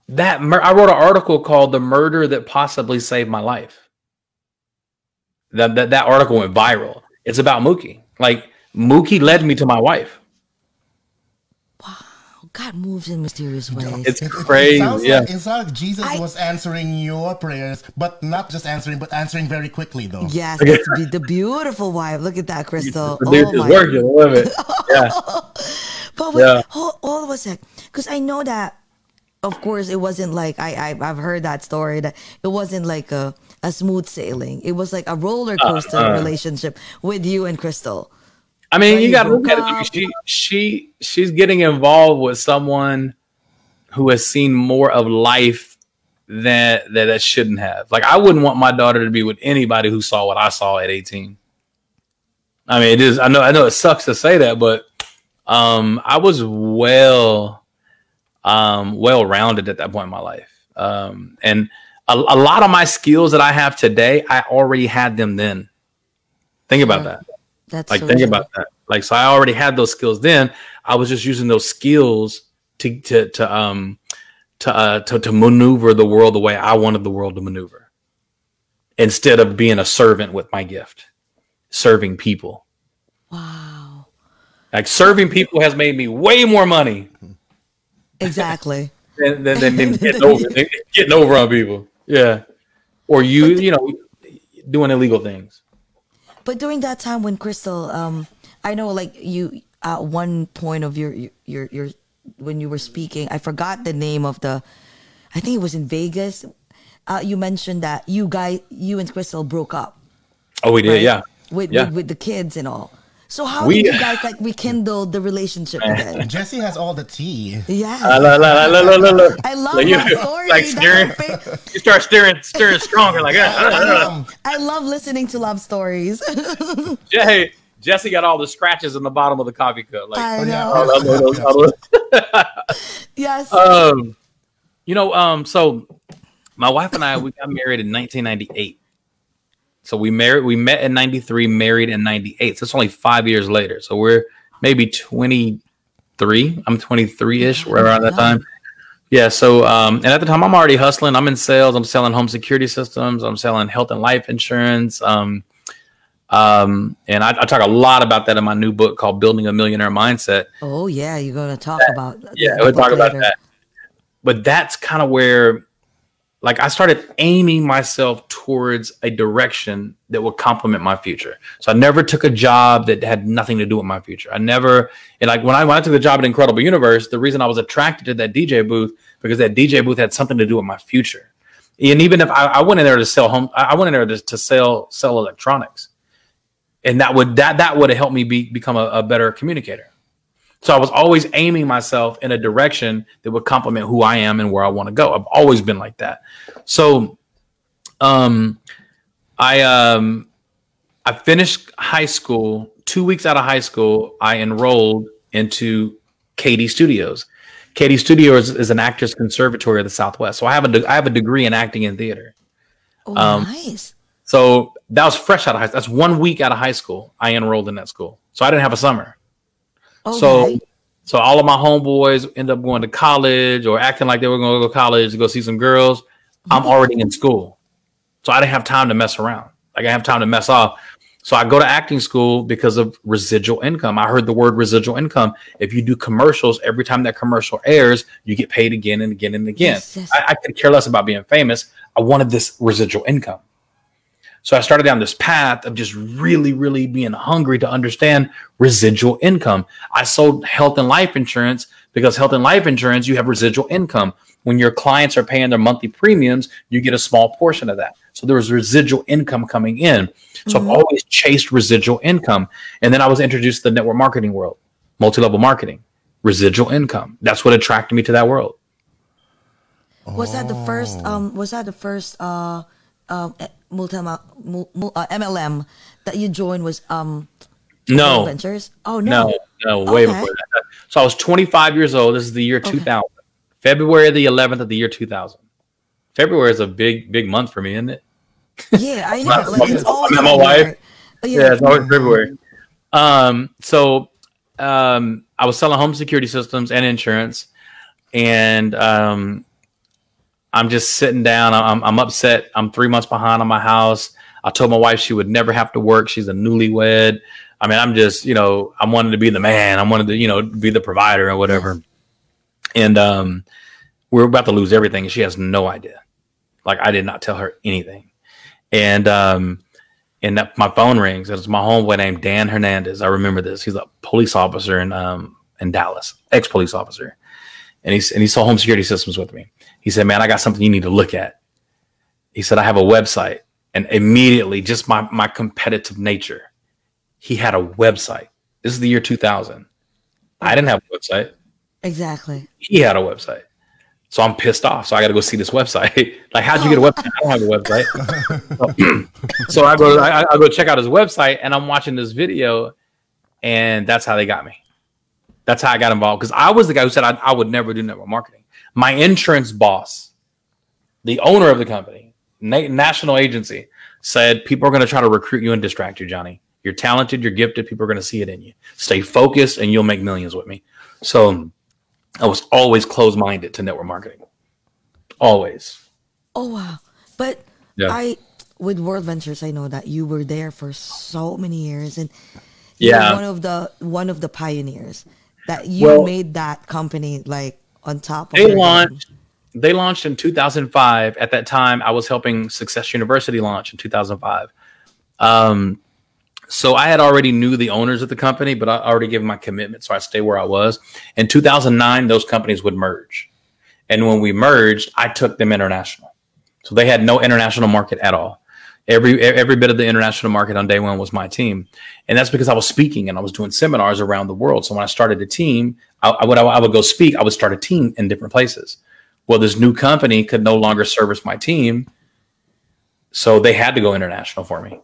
S4: that mur- I wrote an article called "The Murder That Possibly Saved My Life." That that, that article went viral. It's about Mookie. Like Mookie led me to my wife.
S2: God moves in mysterious ways
S4: It's
S3: It, it,
S4: crazy.
S3: it sounds
S4: yeah.
S3: like it's like Jesus
S2: I-
S3: was answering your prayers, but not just answering, but answering very quickly though.
S2: yes that's be- the beautiful wife look at that crystal
S4: The dude
S2: oh
S4: is
S2: my
S4: working. I love it. Yeah.
S2: But wait,
S4: Yeah.
S2: hold, hold on a sec, because I know that, of course, it wasn't like I, I I've heard that story that it wasn't like a a smooth sailing. It was like a roller uh-huh. coaster
S4: Uh-uh.
S2: relationship with you and Crystal.
S4: I mean, you got to look at it. I mean, she she she's getting involved with someone who has seen more of life than that that shouldn't have. Like, I wouldn't want my daughter to be with anybody who saw what I saw at eighteen. I mean, it is. I know. I know it sucks to say that, but um, I was well, um, well rounded at that point in my life, um, and a, a lot of my skills that I have today, I already had them then. Think about
S2: Yeah.
S4: that.
S2: That's
S4: Like
S2: so
S4: think
S2: true.
S4: about that. Like so I already had those skills then. I was just using those skills to to to um to uh to, to maneuver the world the way I wanted the world to maneuver. Instead of being a servant with my gift. Serving people.
S2: Wow.
S4: Like serving people has made me way more money
S2: Exactly.
S4: than than, than, than getting over getting over on people. Yeah. Or you, you know, doing illegal things.
S2: But during that time when Crystal, um, I know like you at one point of your your your when you were speaking, I forgot the name of the. I think it was in Vegas. Uh, you mentioned that you guys, you and Crystal broke up.
S4: Oh, we did,
S2: right?
S4: yeah.
S2: With,
S4: Yeah.
S2: with with the kids and all. So how
S4: We-
S2: did you guys like rekindle the relationship again?
S3: Jesse has all the tea.
S2: Yeah.
S4: La, la, la, la, la, la, la.
S2: I love
S4: Like, you-
S2: story.
S4: Like
S2: That's
S4: steering,
S2: fa-
S4: you start steering, steering stronger. Like, uh, uh, uh.
S3: Um,
S2: I love listening to love stories.
S4: Yeah, hey, Jesse got all the scratches in the bottom of the coffee cup. Like,
S2: I
S3: Oh,
S2: know.
S4: all those- all those-
S2: Yes.
S4: um, you know, um, so my wife and I we got married in 1998. So we married, we met in 93, married in 98. So it's only five years later. So we're maybe 23. I'm 23 ish, we're around that time. Yeah. So, um, and at the time, I'm already hustling. I'm in sales. I'm selling home security systems. I'm selling health and life insurance. Um, um, and I, I talk a lot about that in my new book called Building a Millionaire Mindset.
S2: oh yeah, you're gonna talk about
S4: Yeah, we'll talk
S2: book
S4: about that. But that's kind of where like I started aiming myself towards a direction that would complement my future. So I never took a job that had nothing to do with my future. I never and like when I when I took the job at Incredible Universe, the reason I was attracted to that DJ booth because that DJ booth had something to do with my future. And even if I, I went in there to sell home, I went in there to, to sell sell electronics, and that would that that would have helped me be become a, a better communicator. So I was always aiming myself in a direction that would complement who I am and where I want to go. I've always been like that. So um I um I finished high school. 2 weeks out of high school, I enrolled into KD Studios. KD Studios is, is an actors conservatory of the Southwest. So I have a de- I have a degree in acting and theater.
S2: Oh,
S4: Um,
S2: nice.
S4: So that was fresh out of high school. That's one week out of high school. I enrolled in that school. So I didn't have a summer.
S2: Okay.
S4: So, so all of my homeboys end up going to college or acting like they were going to go to college to go see some girls. I'm mm-hmm. already in school, so I didn't have time to mess around. Like I have time to mess off. So I go to acting school because of residual income. I heard the word residual income. If you do commercials, every time that commercial airs, you get paid again and again and again.
S2: Yes, yes.
S4: I, I could care less about being famous. I wanted this residual income. So I started down this path of just really, really being hungry to understand residual income. I sold health and life insurance because health and life insurance, you have residual income. When your clients are paying their monthly premiums, you get a small portion of that. So there was residual income coming in. So I've always chased residual income. And then I was introduced to the network marketing world, multi level marketing, residual income. That's what attracted me to that world.
S2: Was that the first? Um, was that the first? Uh, eh, multi mul- mul- uh, MLM that you joined was um
S4: No,
S2: Ventures. Oh no.
S4: No, no, way
S2: Okay.
S4: before that. So I was 25 years old. This is the year 2000. February the 11th of the year 2000. February is a big, big month for me, isn't it?
S2: Yeah, I know. Like, it's always
S4: my wife.
S2: Oh,
S4: Yeah, it's always February. Um, so um, I was selling home security systems and insurance, and um, I'm just sitting down. I'm, I'm upset. I'm three months behind on my house. I told my wife she would never have to work. She's a newlywed. I mean, I'm just, you know, I wanted to be the man. I wanted to, you know, be the provider or whatever. And um, we're about to lose everything, and she has no idea. Like I did not tell her anything. And um, and that my phone rings. It's my homeboy named Dan Hernandez. I remember this. He's a police officer in um in Dallas, ex police officer, and he's and he sold home security systems with me. He said, "Man, I got something you need to look at." He said, "I have a website," and immediately, just my my competitive nature, he had a website. This is the year 2000. I didn't have a website.
S2: Exactly.
S4: He had a website. So I'm pissed off. So I got to go see this website. like, how'd you get a oh. website? I don't have a website. so, I go, I, I go check out his website, and I'm watching this video, and that's how they got me. That's how I got involved because I was the guy who said I, I would never do network marketing. My insurance boss, the owner of the company, na- national agency, said people are going to try to recruit you and distract you, Johnny. You're talented, you're gifted. People are going to see it in you. Stay focused, and you'll make millions with me. So I was always closed minded to network marketing. Always.
S2: Oh wow. But
S4: Yeah.
S2: I with World Ventures, I know that you were there for so many years, and
S4: Yeah.
S2: one of the one of the pioneers that you
S4: Well-
S2: made that company like on top of
S4: They launched. They launched in 2005. At that time, I was helping Success University launch in 2005. Um, so I had already knew the owners of the company, but I already given my commitment, so I stay where I was. In 2009, those companies would merge, and when we merged, I took them international. So they had no international market at all. Every every bit of the international market on day one was my team, and that's because I was speaking and I was doing seminars around the world. So when I started a team, I, I would I would go speak. I would start a team in different places. Well, this new company could no longer service my team, so they had to go international for me.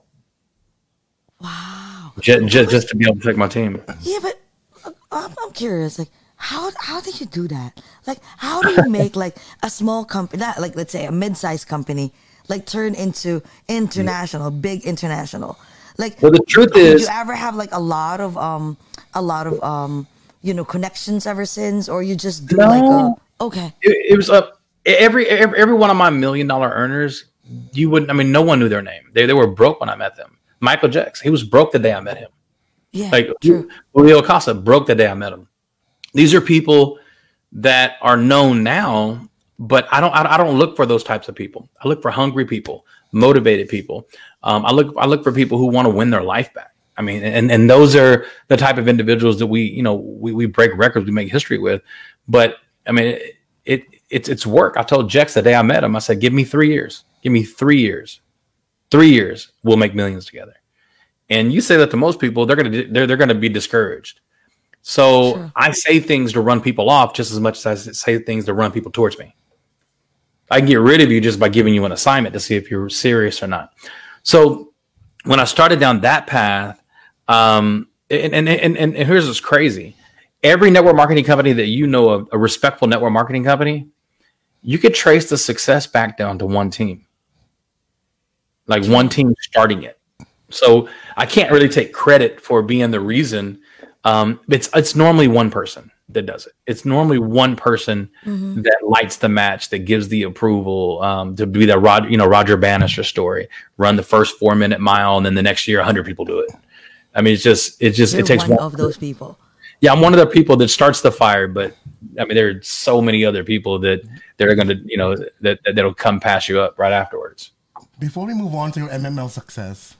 S2: Wow.
S4: Just, just, just to be able to take my team.
S2: Yeah, but uh, I'm, I'm curious. Like, how how do you do that? Like, how do you make like a small company, not like let's say a mid-sized company, like turn into international, big international? Like,
S4: Well, the truth
S2: did
S4: is-
S2: you ever have like a lot of um, a lot of um, you know, connections ever since, or you just do like a
S4: No.
S2: okay,
S4: It, it was up every, every every one of my million dollar earners. You wouldn't. I mean, no one knew their name. They they were broke when I met them. Michael Jackson, he was broke the day I met him.
S2: yeah,
S4: Like
S2: true,
S4: Julio Acosta broke the day I met him. These are people that are known now, but I don't I, don't look for those types of people. I look for hungry people, motivated people. Um, I look I look for people who want to win their life back. I mean, and and those are the type of individuals that we you know we, we break records, we make history with. But I mean, it, it it's it's work. I told Jex the day I met him, I said, "Give me three years. Give me three years. Three years, we'll make millions together." And you say that to most people, they're gonna they're they're gonna be discouraged. So
S2: Sure.
S4: I say things to run people off just as much as I say things to run people towards me. I can get rid of you just by giving you an assignment to see if you're serious or not. So when I started down that path, um, and, and, and, and here's what's crazy. Every network marketing company that you know of, a respectful network marketing company, you could trace the success back down to one team. Like one team starting it. So I can't really take credit for being the reason. Um, it's it's normally one person that does it. It's normally one person that lights the match, that gives the approval um, to be that Roger, you know, Roger Bannister story. Run the first four minute mile, and then the next year, hundred people do it. I mean, it's just it just
S2: You're
S4: it takes
S2: one
S4: one
S2: of those people.
S4: yeah, I'm one of the people that starts the fire, but I mean, there are so many other people that they're going to, you know, that, that that'll come pass you up right afterwards.
S3: Before we move on to your MML success,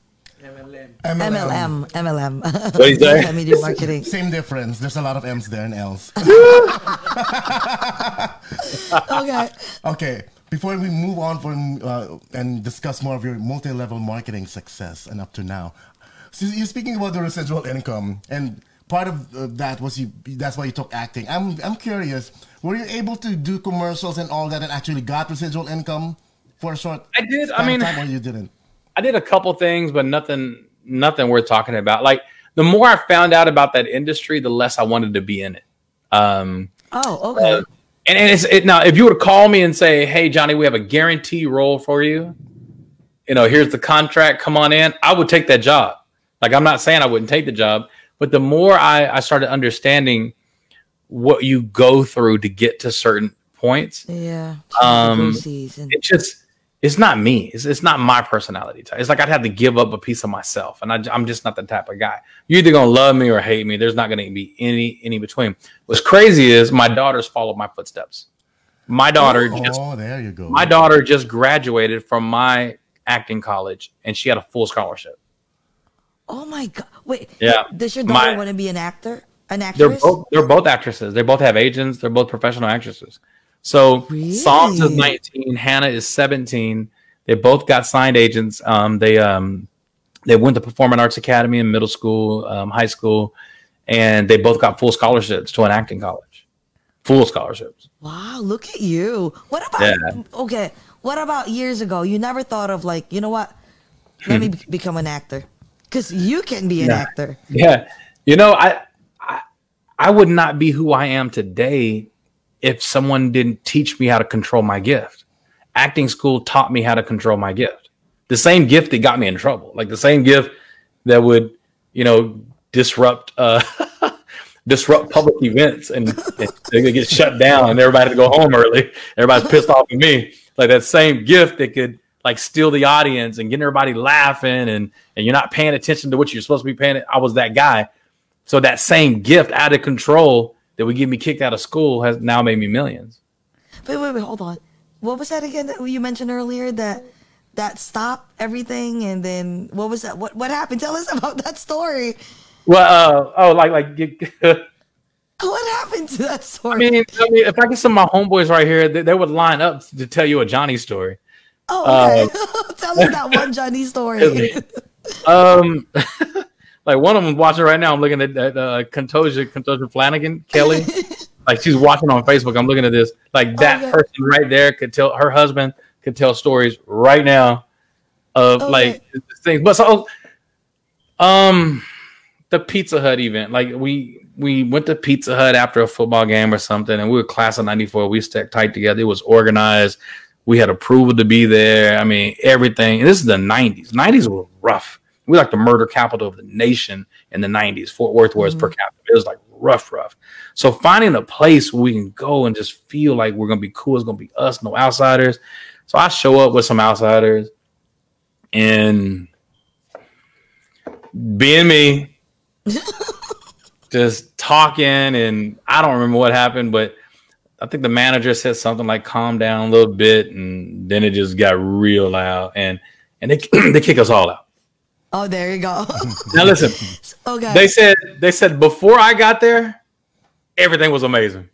S5: MLM.
S2: MLM, MLM.
S4: What do you
S2: media marketing.
S3: Same difference. There's a lot of M's there and L's.
S2: Okay.
S3: okay. Before we move on from uh, and discuss more of your multi-level marketing success and up to now, so you're speaking about the residual income, and part of uh, that was you. That's why you took acting. I'm I'm curious. Were you able to do commercials and all that, and actually got residual income for a short?
S4: I did. I
S3: span of
S4: mean-
S3: time, or you didn't.
S4: I did a couple things, but nothing, nothing worth talking about. Like the more I found out about that industry, the less I wanted to be in it. Um,
S2: Oh, okay.
S4: and, and it's it now. If you were to call me and say, "Hey, Johnny, we have a guarantee role for you," you know, here's the contract. Come on in. I would take that job. Like I'm not saying I wouldn't take the job, but the more I, I started understanding what you go through to get to certain points,
S2: Yeah.
S4: Um, it just it's not me. It's, it's not my personality type. It's like I'd have to give up a piece of myself, and I, I'm just not the type of guy. You're either gonna love me or hate me. There's not gonna be any any between. What's crazy is my daughters followed my footsteps. My daughter oh, just
S3: Oh, there you go.
S4: my daughter just graduated from my acting college, and she had a full scholarship.
S2: Oh my god! Wait.
S4: Yeah.
S2: Does your daughter want to be an actor? An actress?
S4: They're both they're both actresses. They both have agents. They're both professional actresses. So Psalms is 19, Hannah is 17. They both got signed agents. Um, they um, they went to Performing Arts Academy in middle school, um, high school, and they both got full scholarships to an acting college. Full scholarships.
S2: Wow, look at you. What about
S4: Yeah.
S2: okay? What about years ago? You never thought of like, you know what? Let me be- become an actor, because you can be an
S4: Yeah.
S2: actor.
S4: Yeah, you know, I, I I would not be who I am today if someone didn't teach me how to control my gift. Acting school taught me how to control my gift. The same gift that got me in trouble, like the same gift that would, you know, disrupt uh disrupt public events and, and they get shut down and everybody to go home early. Everybody's pissed off at me. Like that same gift that could like steal the audience and get everybody laughing and and you're not paying attention to what you're supposed to be paying. I was that guy. So that same gift out of control that would get me kicked out of school has now made me millions.
S2: Wait, wait, wait, hold on. What was that again that you mentioned earlier? That that stopped everything, and then what was that? What what happened? Tell us about that story.
S4: Well, uh, oh, like like get-
S2: What happened to that
S4: I
S2: story?
S4: mean, I mean, if I get some of my homeboys right here, they, they would line up to tell you a Johnny story.
S2: oh, okay. Tell us that one Johnny story.
S4: Um, like one of them watching right now. I'm looking at, at uh, Contosia, Contosia Flanagan, Kelly. like she's watching on Facebook. I'm looking at this. Like that
S2: Okay.
S4: person right there could tell her husband could tell stories right now of
S2: Okay.
S4: like things. But so, um, the Pizza Hut event. Like we we went to Pizza Hut after a football game or something, and we were class of '94. We stuck tight together. It was organized. We had approval to be there. I mean, everything. And this is the '90s. '90s were rough. We like the murder capital of the nation in the '90s. Fort Worth was per mm-hmm. capita. It was like rough, rough. So finding a place where we can go and just feel like we're gonna be cool. It's gonna be us, no outsiders. So I show up with some outsiders, and being me, just talking, and I don't remember what happened, but I think the manager said something like "calm down a little bit," and then it just got real loud, and and they they kick us all out.
S2: Oh, there you go.
S4: Now listen,
S2: okay.
S4: they said they said before I got there, everything was amazing.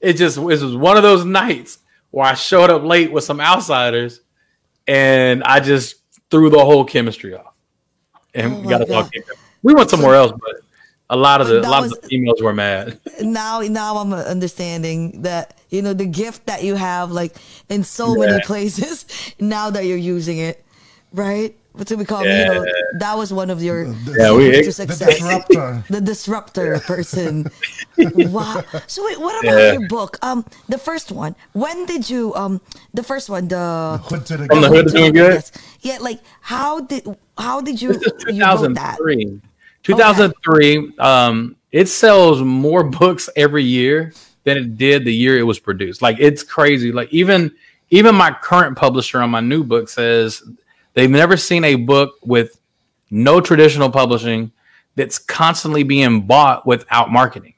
S4: It just it was one of those nights where I showed up late with some outsiders, and I just threw the whole chemistry off, and
S2: Oh my
S4: got us all
S2: God.
S4: kicked out. We went somewhere else, but a lot of the a lot
S2: was-
S4: of the females were mad.
S2: now now I'm understanding that you know the gift that you have like in so many places now that you're using it right but to become you know that was one of your
S4: Yeah, we-
S2: secrets to
S3: The
S2: success
S3: disruptor.
S2: the disruptor person wow so wait what about
S4: Yeah.
S2: your book um the first one when did you um the first one the
S3: Hood to the
S4: From the hood to doing good.
S2: Yes. yeah like how did how did you
S4: This is
S2: you wrote that
S4: 2003. 2003. Um, it sells more books every year than it did the year it was produced. Like it's crazy. Like even even my current publisher on my new book says they've never seen a book with no traditional publishing that's constantly being bought without marketing.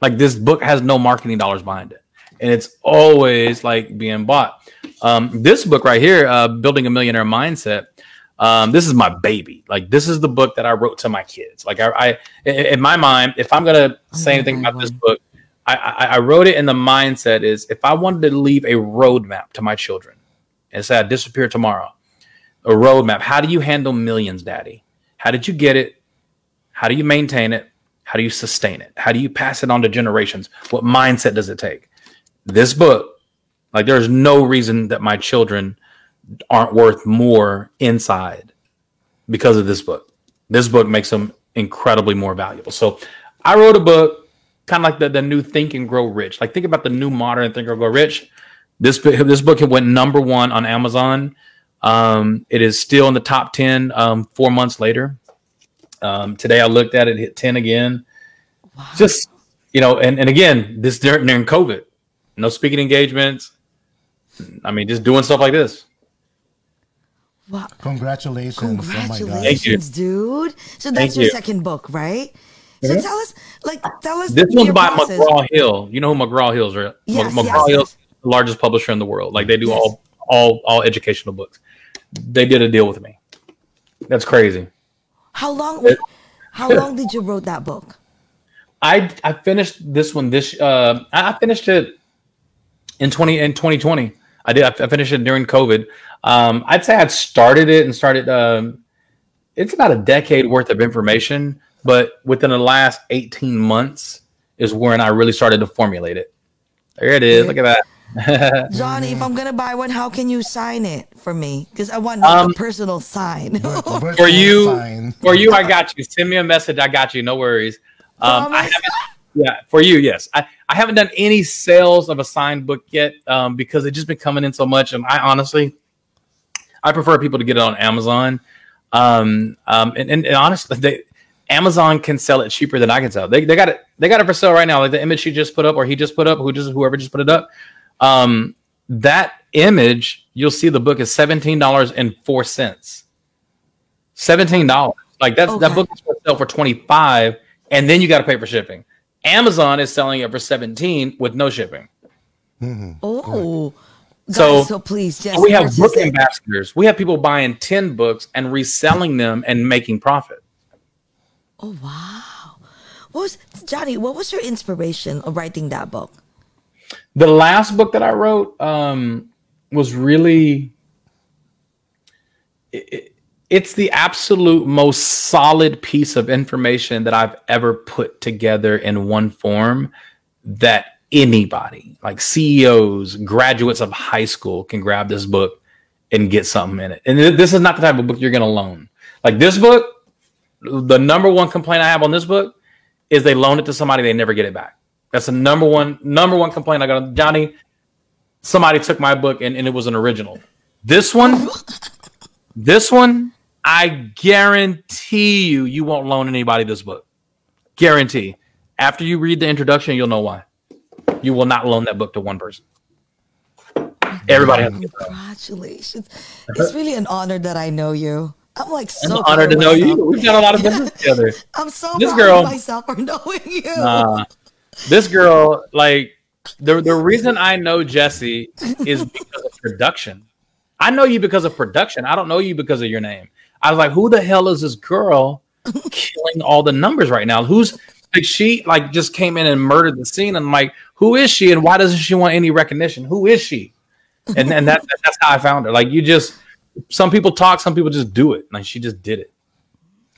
S4: Like this book has no marketing dollars behind it, and it's always like being bought. Um, this book right here, uh, "Building a Millionaire Mindset," um, this is my baby. Like this is the book that I wrote to my kids. Like I, I in my mind, if I'm gonna say anything about this book, I, I, I wrote it in the mindset is if I wanted to leave a roadmap to my children and say I disappear tomorrow, a roadmap. How do you handle millions, Daddy? How did you get it? How do you maintain it? How do you sustain it? How do you pass it on to generations? What mindset does it take? This book, like, there's no reason that my children aren't worth more inside because of this book. This book makes them incredibly more valuable. So I wrote a book, kind of like the, the new Think and Grow Rich. Like, think about the new modern Think and Grow Rich. This this book went number one on Amazon. Um, it is still in the top 10 um, four months later. Um, today I looked at it, hit 10 again. Just, you know, and, and again, this during, during COVID, no speaking engagements. I mean, just doing stuff like this.
S2: wow
S3: Congratulations. Oh my God.
S2: Congratulations, dude. So that's
S4: Thank
S2: your
S4: you.
S2: second book, right? So tell us, like, tell us.
S4: This one's by
S2: process.
S4: McGraw Hill. You know who McGraw Hill's right?
S2: Yes,
S4: McGraw
S2: yes,
S4: Hill's
S2: yes.
S4: the largest publisher in the world. Like they do
S2: Yes.
S4: all all all educational books. They did a deal with me. That's crazy.
S2: How long? Wait, how long did you wrote that book?
S4: I I finished this one this uh I I finished it in 20 in 2020. I did I finished it during COVID. Um I'd say I'd started it and started um it's about a decade worth of information, but within the last 18 months is when I really started to formulate it. There it is. Look at that.
S2: Johnny, if I'm gonna buy one, how can you sign it for me? Because I want
S4: Um,
S2: a personal sign.
S4: For you
S3: sign.
S4: for you i got you. Send me a message i got you no worries. Um i haven't yeah for you yes. I i haven't done any sales of a signed book yet um because it's just been coming in so much and i honestly i prefer people to get it on amazon. Um um and, and, and honestly they amazon can sell it cheaper than i can sell. They, they got it they got it for sale right now. Like the image she just put up or he just put up who just whoever just put it up um that image you'll see the book is $17.04 Seventeen dollars. Like that's that book is for sale for twenty five, and then you got to pay for shipping. Amazon is selling it for seventeen with no shipping.
S2: oh, guys,
S4: So-
S2: so, please just
S4: we have book
S2: it.
S4: ambassadors. We have people buying ten books and reselling them and making profit.
S2: Oh wow! What was Johnny? What was your inspiration of writing that book?
S4: The last book that I wrote um, was really. it- it- it's the absolute most solid piece of information that I've ever put together in one form that anybody, like CEOs, graduates of high school, can grab this book and get something in it. And th- this is not the type of book you're going to loan. Like this book, the number one complaint I have on this book is they loan it to somebody, they never get it back. That's the number one number one complaint I got. Johnny, somebody took my book and, and it was an original. This one, this one, I guarantee you, you won't loan anybody this book. Guarantee. After you read the introduction, you'll know why. You will not loan that book to one person. Everybody has to get that.
S2: Congratulations! It's really an honor that I know you. I'm like
S4: It's
S2: so
S4: an honor
S2: proud
S4: to know you. We've done a lot of business together.
S2: I'm so
S4: This
S2: proud
S4: girl-
S2: of myself for knowing you.
S4: This girl, like, the the reason I know Jesse is because of production. I know you because of production. I don't know you because of your name. I was like, who the hell is this girl killing all the numbers right now? Who's like she like just came in and murdered the scene? I'm like, who is she and why doesn't she want any recognition? Who is she? And and that, that's how I found her. Like you just some people talk, some people just do it. Like she just did it.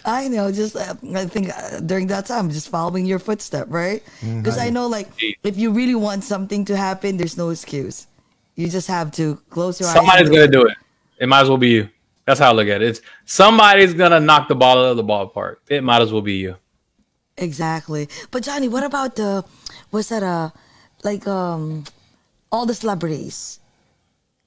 S2: I know. Just uh, I think uh, during that time, just following your footstep, right? Because I know, like, if you really want something to happen, there's no excuse. You just have to close your
S4: Somebody's
S2: eyes.
S4: Somebody's gonna do it. It might as well be you. That's how I look at it. It's somebody's gonna knock the ball out of the ballpark. It might as well be you.
S2: Exactly. But Johnny, what about the what's that? Uh, like um, all the celebrities.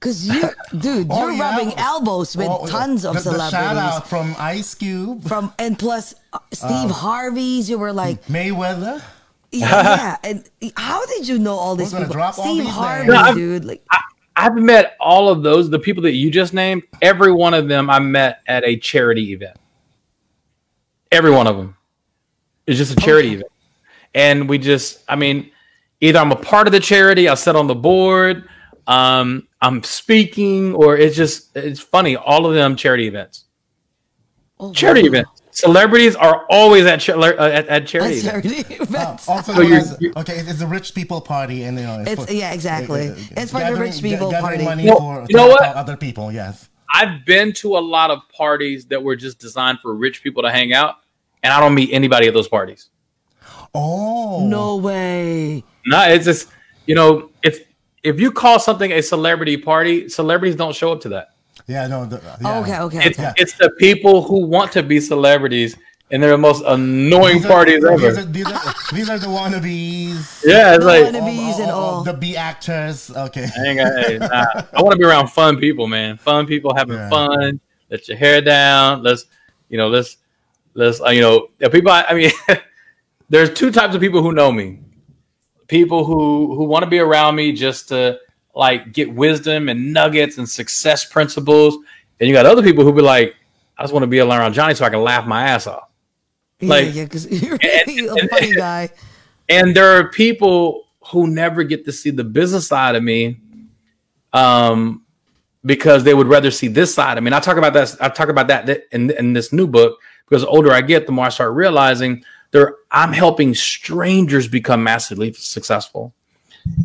S2: Cause you, dude,
S3: Oh,
S2: you're
S3: yeah.
S2: rubbing elbows with
S3: Oh,
S2: tons of
S3: the, the
S2: celebrities.
S3: shout out from Ice Cube,
S2: From and plus uh, Steve Harvey's, you were like,
S3: Mayweather.
S2: yeah, yeah. And how did you know all these
S3: gonna
S2: people?
S3: drop all
S2: Steve
S3: these
S2: Harvey,
S3: names.
S4: No,
S2: dude. Like,
S4: I've met all of those, the people that you just named, every one of them I met at a charity event. Every one of them. It's just a charity event. And we just, I mean, either I'm a part of the charity, I sit on the board, um, I'm speaking, or it's just, it's funny. All of them charity events.
S2: oh,
S4: Charity
S2: wow.
S4: events. Celebrities are always at, cha- uh, at, at charity
S2: At
S4: events.
S2: charity
S3: Uh,
S2: events.
S3: also
S4: So you're-
S3: as,
S4: you-
S3: okay, it's it's a rich people party, and you know,
S2: It's-
S3: for-
S2: yeah, exactly.
S3: uh, uh,
S2: It's for the rich people
S3: gathering
S2: party.
S3: money
S4: Well,
S3: for
S4: you know what?
S3: other people. Yes.
S4: I've been to a lot of parties that were just designed for rich people to hang out, and I don't meet anybody at those parties.
S3: Oh
S2: no way.
S4: No, it's just you know if if you call something a celebrity party, celebrities don't show up to that.
S3: Yeah, no. The, yeah.
S2: Okay, okay,
S4: It's
S2: okay.
S4: it's the people who want to be celebrities, and they're the most annoying
S3: These are-
S4: parties
S3: these
S4: ever.
S3: Are, these, are, these are the wannabes.
S4: Yeah, it's
S2: The
S4: like
S2: wannabes and all.
S3: The B actors. Okay.
S4: I, ain't got- hey, nah. I want to be around fun people, man. Fun people having
S3: Yeah.
S4: fun. Let your hair down. Let's you know let's let's uh, you know people. I, I mean, there's two types of people who know me. People who who want to be around me just to like get wisdom and nuggets and success principles, and you got other people who be like, I just want to be around Johnny so I can laugh my ass off. like-
S2: yeah, yeah, because you're really a funny guy.
S4: and there are people who never get to see the business side of me um because they would rather see this side i mean i talk about that i talk about that in, in this new book because the older i get the more i start realizing there i'm helping strangers become massively successful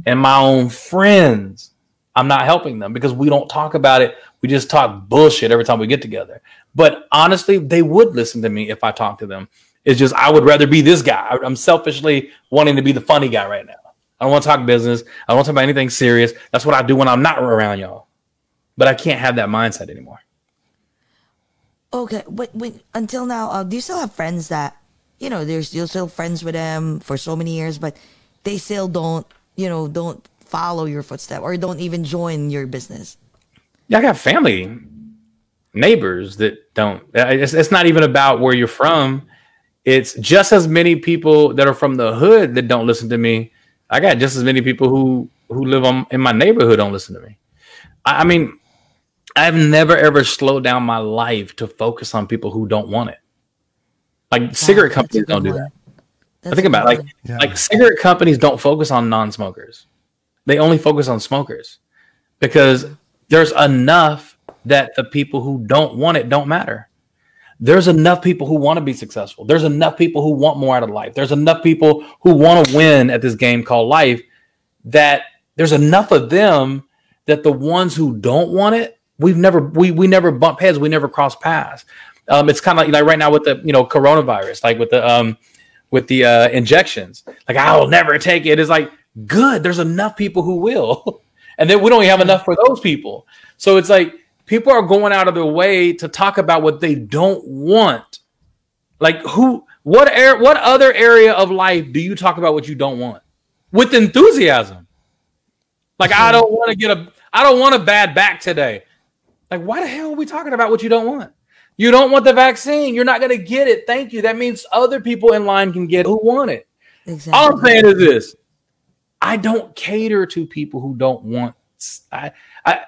S4: and my own friends i'm not helping them because we don't talk about it we just talk bullshit every time we get together but honestly they would listen to me if i talked to them it's just I would rather be this guy. I'm selfishly wanting to be the funny guy right now. I don't want to talk business. I don't want to talk about anything serious. That's what I do when I'm not around y'all. But I can't have that mindset anymore.
S2: Okay, wait, wait. until now, uh, do you still have friends that, you know, there's you're still friends with them for so many years, but they still don't, you know, don't follow your footstep or don't even join your business?
S4: Yeah, I got family, neighbors that don't. It's, it's not even about where you're from. It's just as many people that are from the hood that don't listen to me. I got just as many people who who live on, in my neighborhood don't listen to me. I, I mean, I've never ever slowed down my life to focus on people who don't want it. Like cigarette
S2: Wow, that's
S4: companies don't do
S2: one.
S4: that.
S2: That's
S4: I think about it, like.
S3: Yeah.
S4: like cigarette companies don't focus on non-smokers. They only focus on smokers because there's enough that the people who don't want it don't matter. There's enough people who want to be successful. There's enough people who want more out of life. There's enough people who want to win at this game called life that there's enough of them that the ones who don't want it, we've never we we never bump heads, we never cross paths. Um, it's kind of like, right now with the you know coronavirus, like with the um with the uh, injections. Like I'll never take it. It's like good. There's enough people who will, and then we don't even have enough for those people. So it's like people are going out of their way to talk about what they don't want. Like who? What air? What other area of life do you talk about what you don't want with enthusiasm? Like I don't want to get a. I don't want a bad back today. Like why the hell are we talking about what you don't want? You don't want the vaccine. You're not going to get it. Thank you. That means other people in line can get it who want it.
S2: Exactly.
S4: All I'm saying is this: I don't cater to people who don't want. I, I,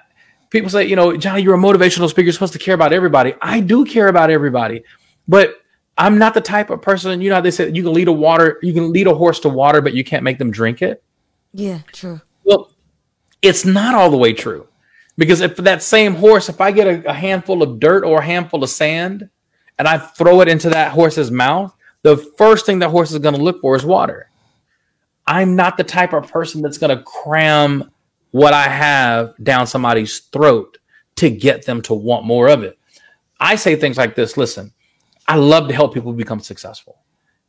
S4: people say, you know, Johnny, you're a motivational speaker. You're supposed to care about everybody. I do care about everybody, but I'm not the type of person. You know, how they said you can lead a water, you can lead a horse to water, but you can't make them drink it.
S2: Yeah, true.
S4: Well, it's not all the way true. Because if that same horse, if I get a, a handful of dirt or a handful of sand and I throw it into that horse's mouth, the first thing that horse is going to look for is water. I'm not the type of person that's going to cram what I have down somebody's throat to get them to want more of it. I say things like this listen, I love to help people become successful.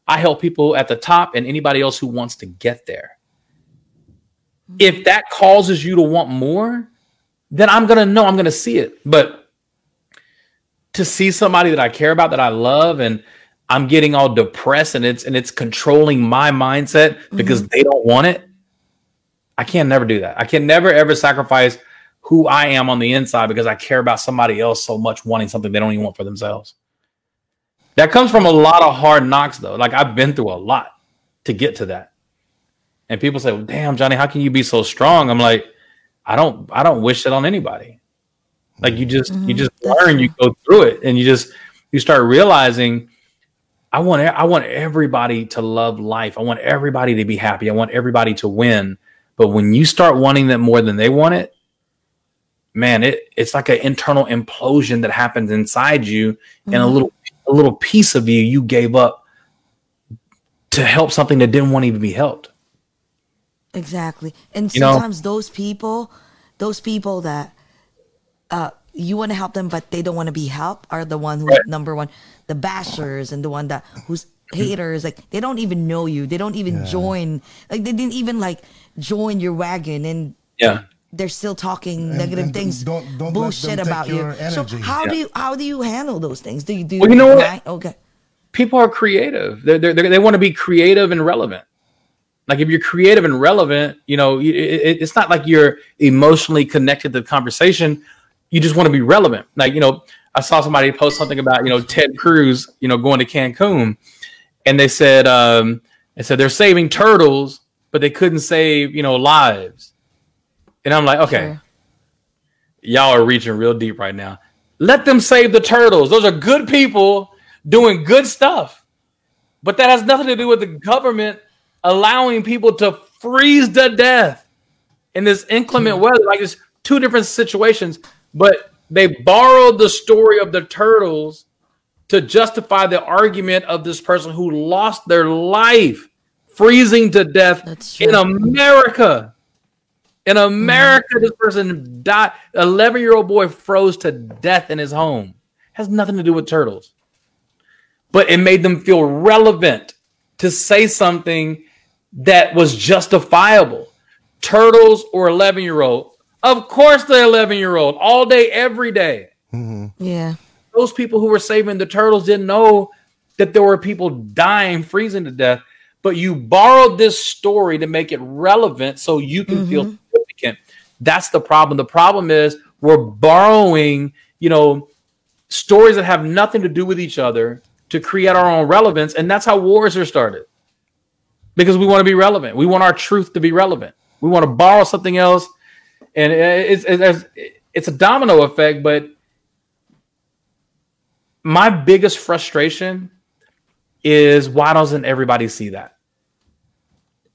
S4: I help people at the top and anybody else who wants to get there. If that causes you to want more, then I'm going to know, I'm going to see it. But to see somebody that I care about, that I love, and I'm getting all depressed and it's and it's controlling my mindset because mm-hmm. they don't want it. I can never do that. I can never ever sacrifice who I am on the inside because I care about somebody else so much wanting something they don't even want for themselves. That comes from a lot of hard knocks though. Like I've been through a lot to get to that. And people say, well, "Damn, Johnny, how can you be so strong?" I'm like, I don't I don't wish it on anybody. Like you just you mm-hmm. just
S2: That's
S4: learn, you go through it and you just you start realizing I want I want everybody to love life. I want everybody to be happy. I want everybody to win. But when you start wanting them more than they want it, man, it it's like an internal implosion that happens inside you, and a mm-hmm. little a little piece of you you gave up to help something that didn't want to even be helped.
S2: Exactly. And
S4: You know-
S2: sometimes those people, those people that uh you want to help them but they don't want to be helped are the one who
S4: Right.
S2: number one, the bashers and the one that who's haters like they don't even know you. They don't even join like they didn't even like join your wagon and
S4: Yeah.
S2: they're still talking
S3: And-
S2: negative
S3: and
S2: things,
S3: don't- don't
S2: bullshit about you.
S3: your
S2: So how
S4: Yeah.
S2: do you how do you handle those things? Do you do?
S4: Well, you know what?
S2: Okay.
S4: people are creative. They're, they're, they want to be creative and relevant. Like if you're creative and relevant, you know, it, it, it's not like you're emotionally connected to the conversation. You just want to be relevant. Like, you know, I saw somebody post something about, you know, Ted Cruz, you know, going to Cancun and they said, um, they said they're saving turtles, but they couldn't save, you know, lives. And I'm like, okay,
S2: Sure.
S4: y'all are reaching real deep right now. Let them save the turtles. Those are good people doing good stuff. But that has nothing to do with the government allowing people to freeze to death in this inclement hmm. weather. Like it's two different situations, but they borrowed the story of the turtles to justify the argument of this person who lost their life freezing to death in. America. In hmm. America, this person died. 11 year old boy froze to death in his home. Has nothing to do with turtles. But it made them feel relevant to say something that was justifiable. Turtles or 11 year old. Of course, the 11 year old, all day, every day. Mm-hmm.
S2: Yeah.
S4: Those people who were saving the turtles didn't know that there were people dying, freezing to death. But you borrowed this story to make it relevant so you can feel mm-hmm. significant. That's the problem. The problem is we're borrowing, you know, stories that have nothing to do with each other to create our own relevance. And that's how wars are started. Because we want to be relevant. We want our truth to be relevant. We want to borrow something else. And it's, it's, it's a domino effect, but my biggest frustration is why doesn't everybody see that?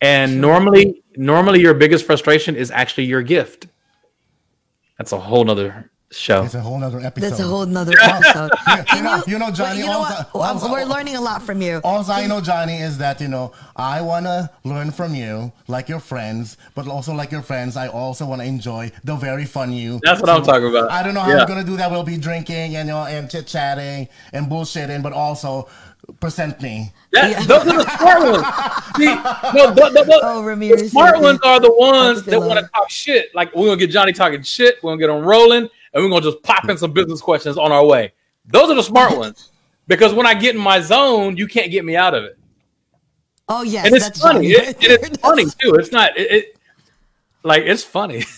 S4: And normally, normally your biggest frustration is actually your gift. That's a whole nother show.
S3: It's a whole other episode.
S2: That's a whole nother episode.
S3: you know, you know, Johnny.
S2: you know what?
S3: also-
S2: We're learning a lot from you.
S3: All I know, Johnny, is that you know I wanna learn from you, like your friends, but also like your friends. I also wanna enjoy the very fun you.
S4: That's what I'm talking about.
S3: I don't know how
S4: Yeah.
S3: we're gonna do that. We'll be drinking and you know and chit chatting and bullshitting, but also present me.
S4: That, Those are the smart ones. See, no, the, the- the-
S2: Oh, Ramirez,
S4: the smart ones are the ones that want to talk shit. Like we're gonna get Johnny talking shit. We're gonna get him rolling, and we're gonna just pop in some business questions on our way. Those are the smart ones. Because when I get in my zone, you can't get me out of it.
S2: Oh yes,
S4: and it's
S2: that's
S4: funny.
S2: Johnny
S4: It, and it's funny too. It's not. It, it like it's funny.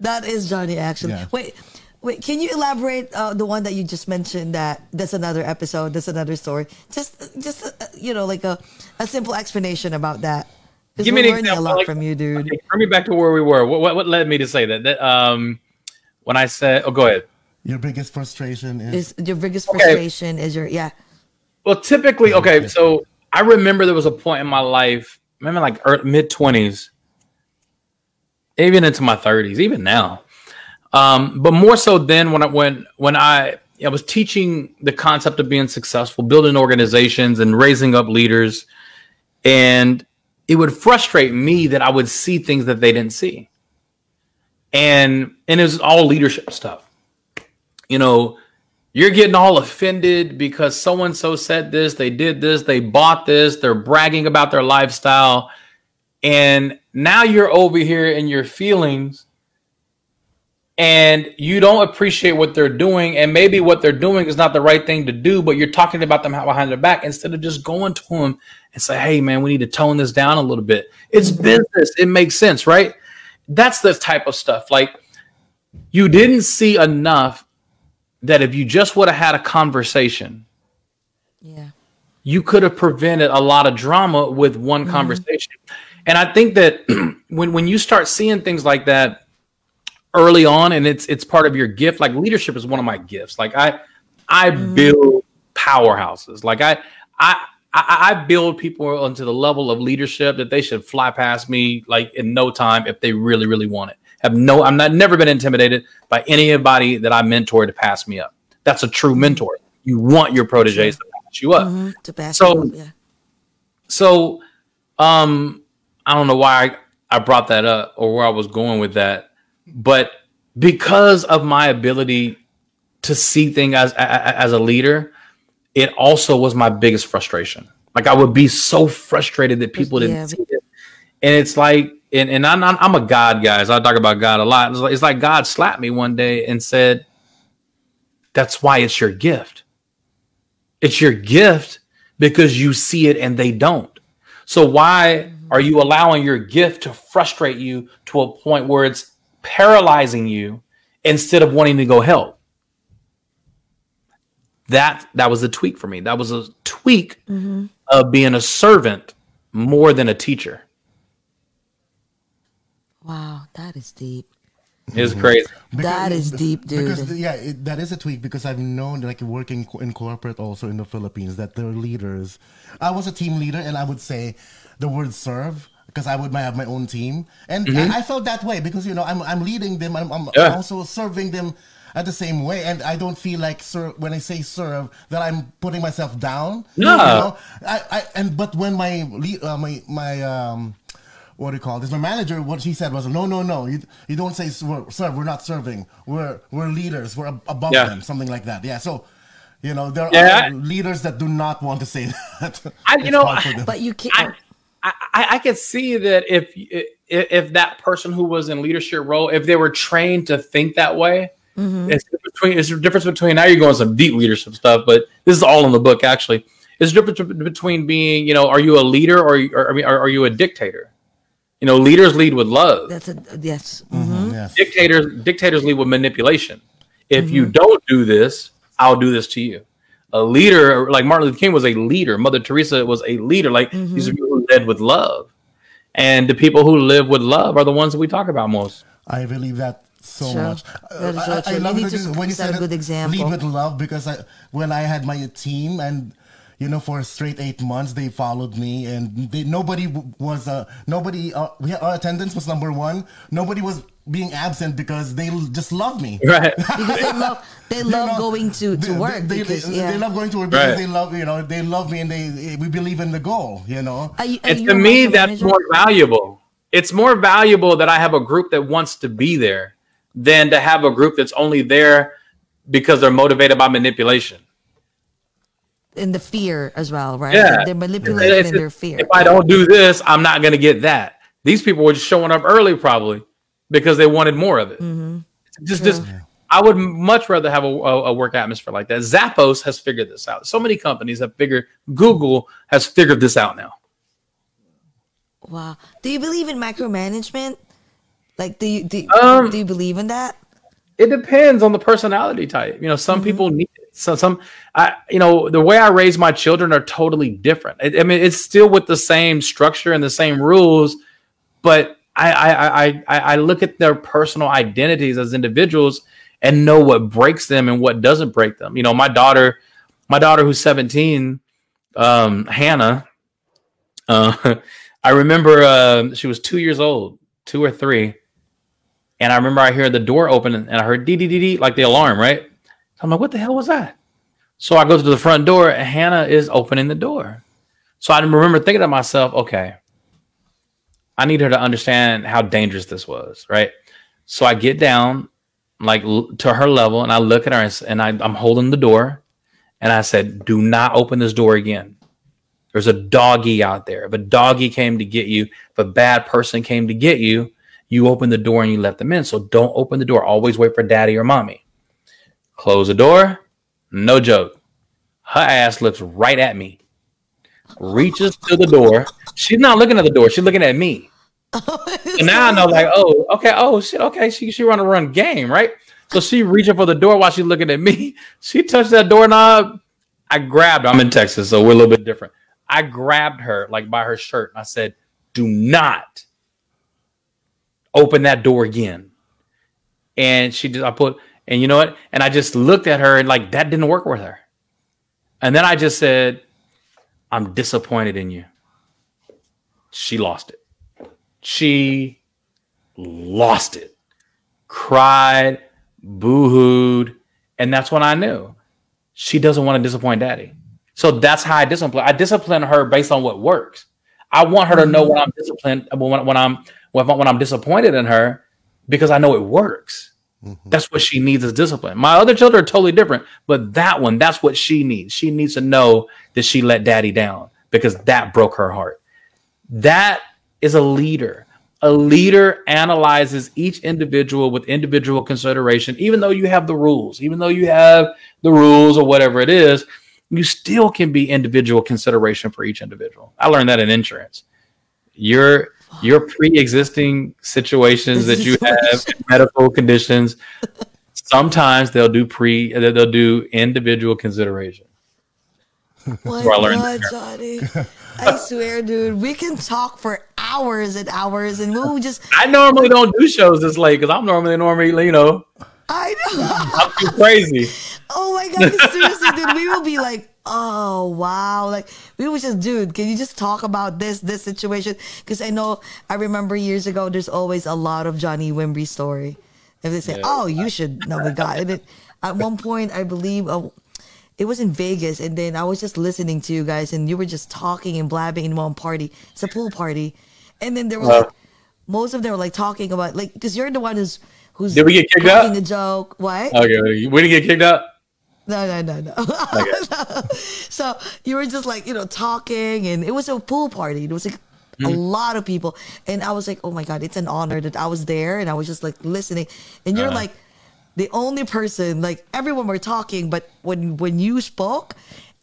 S2: That is Johnny actually.
S3: Yeah.
S2: Wait, wait. Can you elaborate uh, the one that you just mentioned? That that's another episode. That's another story. Just, just uh, you know, like a a simple explanation about that.
S4: Give me an
S2: learning
S4: example.
S2: a lot
S4: like-
S2: from you, dude.
S4: Okay, bring me back to where we were. What, what what led me to say that? That um, when I said, oh, go ahead.
S3: Your biggest frustration is,
S2: Is your biggest
S4: Okay.
S2: frustration? Is your yeah?
S4: Well, typically, okay. So I remember there was a point in my life, maybe like mid twenties, even into my 30s, even now. Um, but more so then when I when when I I was teaching the concept of being successful, building organizations and raising up leaders, and it would frustrate me that I would see things that they didn't see. And and it was all leadership stuff. You know, you're getting all offended because so and so said this, they did this, they bought this, they're bragging about their lifestyle. And now you're over here in your feelings and you don't appreciate what they're doing. And maybe what they're doing is not the right thing to do, but you're talking about them behind their back instead of just going to them and say, hey, man, we need to tone this down a little bit. It's business. It makes sense, right? That's the type of stuff. Like, you didn't see enough that if you just would have had a conversation,
S2: Yeah.
S4: you could have prevented a lot of drama with one mm-hmm. conversation. And I think that when when you start seeing things like that early on and it's it's part of your gift, like leadership is one of my gifts. Like I I mm-hmm. build powerhouses. Like I I I, I build people onto the level of leadership that they should fly past me like in no time if they really, really want it. Have no, I'm not never been intimidated by anybody that I mentor to pass me up. That's a true mentor. You want your proteges to pass you up.
S2: Mhm, To pass
S4: So-
S2: it off, yeah.
S4: So, um, I don't know why I, I brought that up or where I was going with that, but because of my ability to see things as a- a- as a leader, it also was my biggest frustration. Like I would be so frustrated that people didn't
S2: Yeah.
S4: see it, and it's like, and, and I'm, I'm I'm a God guy, so I talk about God a lot. It's like, it's like God slapped me one day and said, "That's why it's your gift. It's your gift because you see it and they don't." So why mm-hmm. are you allowing your gift to frustrate you to a point where it's paralyzing you instead of wanting to go help? That that was a tweak for me. That was a tweak of being a servant more than a teacher.
S2: Wow, that is deep.
S4: It's crazy.
S2: That is deep, dude.
S3: Because yeah, it, that is a tweak because I've known like working in corporate also in the Philippines that their leaders. I was a team leader and I would say the word serve because I would have my own team and mm-hmm. I, I felt that way because you know I'm I'm leading them I'm, I'm
S4: Yeah.
S3: also serving them at the same way and I don't feel like serve when I say serve that I'm putting myself down.
S4: No.
S3: You know? I, I and but when my lead, uh, my my um what do you call this? My manager, what she said was, no, no, no, you, you don't say serve, serve. We're not serving. We're we're leaders. We're above
S4: Yeah.
S3: them. Something like that. Yeah. So, you know, there
S4: Yeah,
S3: are leaders that do not want to say that.
S4: I- you know,
S3: hard for them.
S2: But you can't.
S4: I, I, I I could see that if, if if that person who was in leadership role, if they were trained to think that way, Mm-hmm. it's between it's the difference between now you're going some deep leadership stuff, but this is all in the book actually. It's the difference between being, you know, are you a leader or, or I mean, are, are you a dictator? You know, leaders lead with love.
S2: That's a yes.
S3: Mm, yes.
S4: Dictators dictators lead with manipulation. If you don't do this, I'll do this to you. A leader like Martin Luther King was a leader. Mother Teresa was a leader. Like these are people who led with love. And the people who live with love are the ones that we talk about most.
S3: I believe that so
S2: Sure.
S3: much.
S2: That is so
S3: I, I,
S2: true.
S3: I
S2: You
S3: love
S2: need
S3: it
S2: to
S3: when you
S2: set
S3: said
S2: a good
S3: it,
S2: example.
S3: Lead with love because I when I had my team and you know for a straight eight months they followed me and they, nobody w- was uh, nobody uh, we, our attendance was number one. Nobody was being absent because they just love me.
S4: Right.
S2: Because they love they
S3: You
S2: love
S3: know,
S2: going to, to
S3: they-
S2: work.
S3: They,
S2: because,
S3: they,
S2: yeah.
S3: they love going to work because
S4: Right.
S3: they love you know they love me and they we believe in the goal. You know.
S2: Are you- are
S4: and
S2: you
S4: to me, that's
S2: micromanager?
S4: more valuable. It's more valuable that I have a group that wants to be there than to have a group that's only there because they're motivated by manipulation.
S2: in the fear as well, right?
S4: Yeah.
S2: They're manipulated
S4: It's
S2: in their fear.
S4: If I don't do this, I'm not going to get that. These people were just showing up early, probably because they wanted more of it.
S2: Mm-hmm.
S4: Just, just, I would much rather have a, a, a work atmosphere like that. Zappos has figured this out. So many companies have figured. Google has figured this out now.
S2: Wow. Do you believe in micromanagement? Like, do you do,
S4: Um,
S2: do you believe in that?
S4: it depends on the personality type. You know, some people need it. So some, I, you know, the way I raise my children are totally different. I, I mean, it's still with the same structure and the same rules, but I, I, I, I, I look at their personal identities as individuals and know what breaks them and what doesn't break them. You know, my daughter, my daughter who's 17, um, Hannah, uh, I remember uh, she was two years old, two or three, And I remember I hear the door open and I heard dee dee dee dee like the alarm, right? I'm like, what the hell was that? So I go to the front door and Hannah is opening the door. So I remember thinking to myself, okay, I need her to understand how dangerous this was, right? So I get down like to her level and I look at her and, and I, I'm holding the door and I said, do not open this door again. There's a doggy out there. If a doggy came to get you, if a bad person came to get you, you open the door and you let them in. So don't open the door. Always wait for daddy or mommy. Close the door. No joke. Her ass looks right at me. Reaches to the door. She's not looking at the door. She's looking at me. And now I know, like, oh, okay, oh shit, okay, she she run a run game, right? So she reaching for the door while she's looking at me. She touched that doorknob. I grabbed. her. I'm in Texas, so we're a little bit different. I grabbed her like by her shirt and I said, "Do not open that door again." And she just, I put, and you know what? And I just looked at her and like that didn't work with her. And then I just said, "I'm disappointed in you." She lost it. She lost it, cried, boo-hooed, and that's when I knew she doesn't want to disappoint daddy. So that's how I discipline. I discipline her based on what works. I want her to know when I'm disciplined, when, when I'm when, when I'm disappointed in her, because I know it works. Mm-hmm. That's what she needs is discipline. My other children are totally different, but that one, that's what she needs. She needs to know that she let daddy down because that broke her heart. That is a leader. A leader analyzes each individual with individual consideration, even though you have the rules, even though you have the rules or whatever it is, you still can be individual consideration for each individual. I learned that in insurance. Your your pre-existing situations that you have, medical conditions, sometimes they'll do pre they'll do individual consideration.
S2: My God. Johnny. I swear, dude, we can talk for hours and hours, and we'll just.
S4: I normally don't do shows this late because I'm normally normally you know
S2: I know.
S4: I'm too crazy.
S2: Oh my god, seriously, dude, we will be like, oh wow, like we would just, dude, can you just talk about this this situation? Because I know I remember years ago, there's always a lot of Johnny Wimbrey story. If they say, oh, you should know the guy, and it, at one point, I believe. Uh, it was in Vegas, and then I was just listening to you guys, and you were just talking and blabbing in one party. It's a pool party, and then there were like most of them were like talking about like because you're the one who's who's
S4: Did we get kicked out?
S2: a joke. What?
S4: Okay, we didn't get kicked out.
S2: No, no, no, no. so you were just like, you know, talking, and it was a pool party. It was like a lot of people. And I was like, oh my God, it's an honor that I was there. And I was just like listening. And you're
S4: Uh-huh.
S2: like the only person, like everyone were talking, but when when you spoke,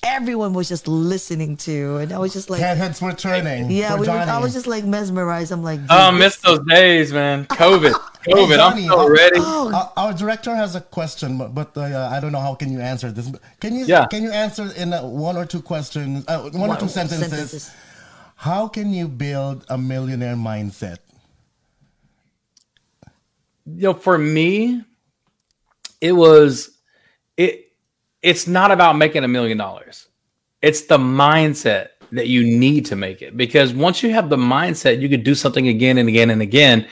S2: everyone was just listening to. And I was just like,
S3: Head, heads were turning.
S2: yeah, we were, I was just like mesmerized. I'm like,
S4: Oh, I
S2: dude,
S4: miss those days, man. COVID,
S3: Hey,
S4: COVID.
S3: Johnny,
S4: I'm so ready.
S2: oh,
S3: Our, our director has a question, but, but uh, I don't know how can you answer this. Can you
S4: Yeah.
S3: can you answer in uh, one or two questions, uh, one or two sentences? How can you build a millionaire mindset?
S4: you know, for me, it was it. It's not about making a million dollars. It's the mindset that you need to make it because once you have the mindset, you could do something again and again and again.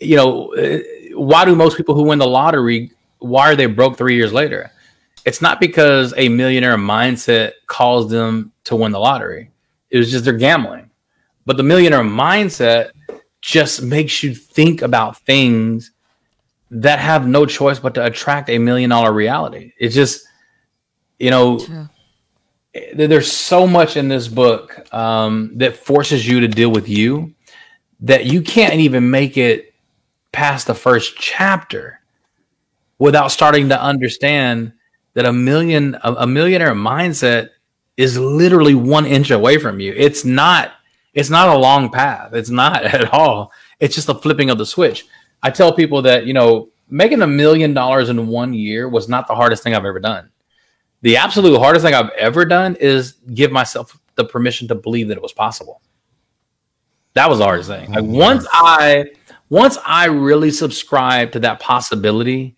S4: You know, uh, why do most people who win the lottery? Why are they broke three years later? It's not because a millionaire mindset caused them to win the lottery. It was just they're gambling. But the millionaire mindset just makes you think about things that have no choice but to attract a million dollar reality. It's just, you know,
S2: True.
S4: there's so much in this book um, that forces you to deal with you that you can't even make it past the first chapter without starting to understand that a million a, a millionaire mindset is literally one inch away from you. It's not it's not a long path. It's not at all. It's just a flipping of the switch. I tell people that, you know, making a million dollars in one year was not the hardest thing I've ever done. The absolute hardest thing I've ever done is give myself the permission to believe that it was possible. That was the hardest thing. Like mm-hmm. once I once I really subscribed to that possibility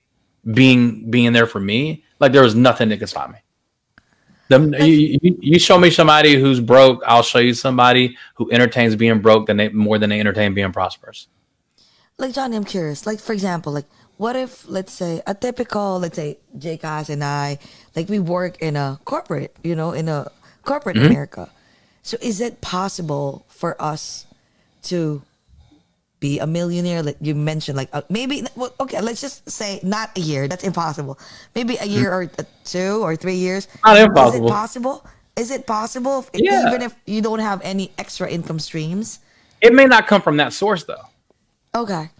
S4: being being there for me, like there was nothing that could stop me. The, you, you, you show me somebody who's broke, I'll show you somebody who entertains being broke than they more than they entertain being prosperous.
S2: like Johnny, I'm curious. Like for example, like what if let's say a typical, let's say Jake Cass and I, like we work in a corporate, you know, in a corporate America. So is it possible for us to be a millionaire? Like you mentioned, like uh, maybe well, okay, let's just say not a year. That's impossible. Maybe a year or uh, two or three years.
S4: Not impossible.
S2: Is it possible? Is it possible? if-
S4: Yeah.
S2: Even if you don't have any extra income streams.
S4: It may not come from that source though.
S2: Okay.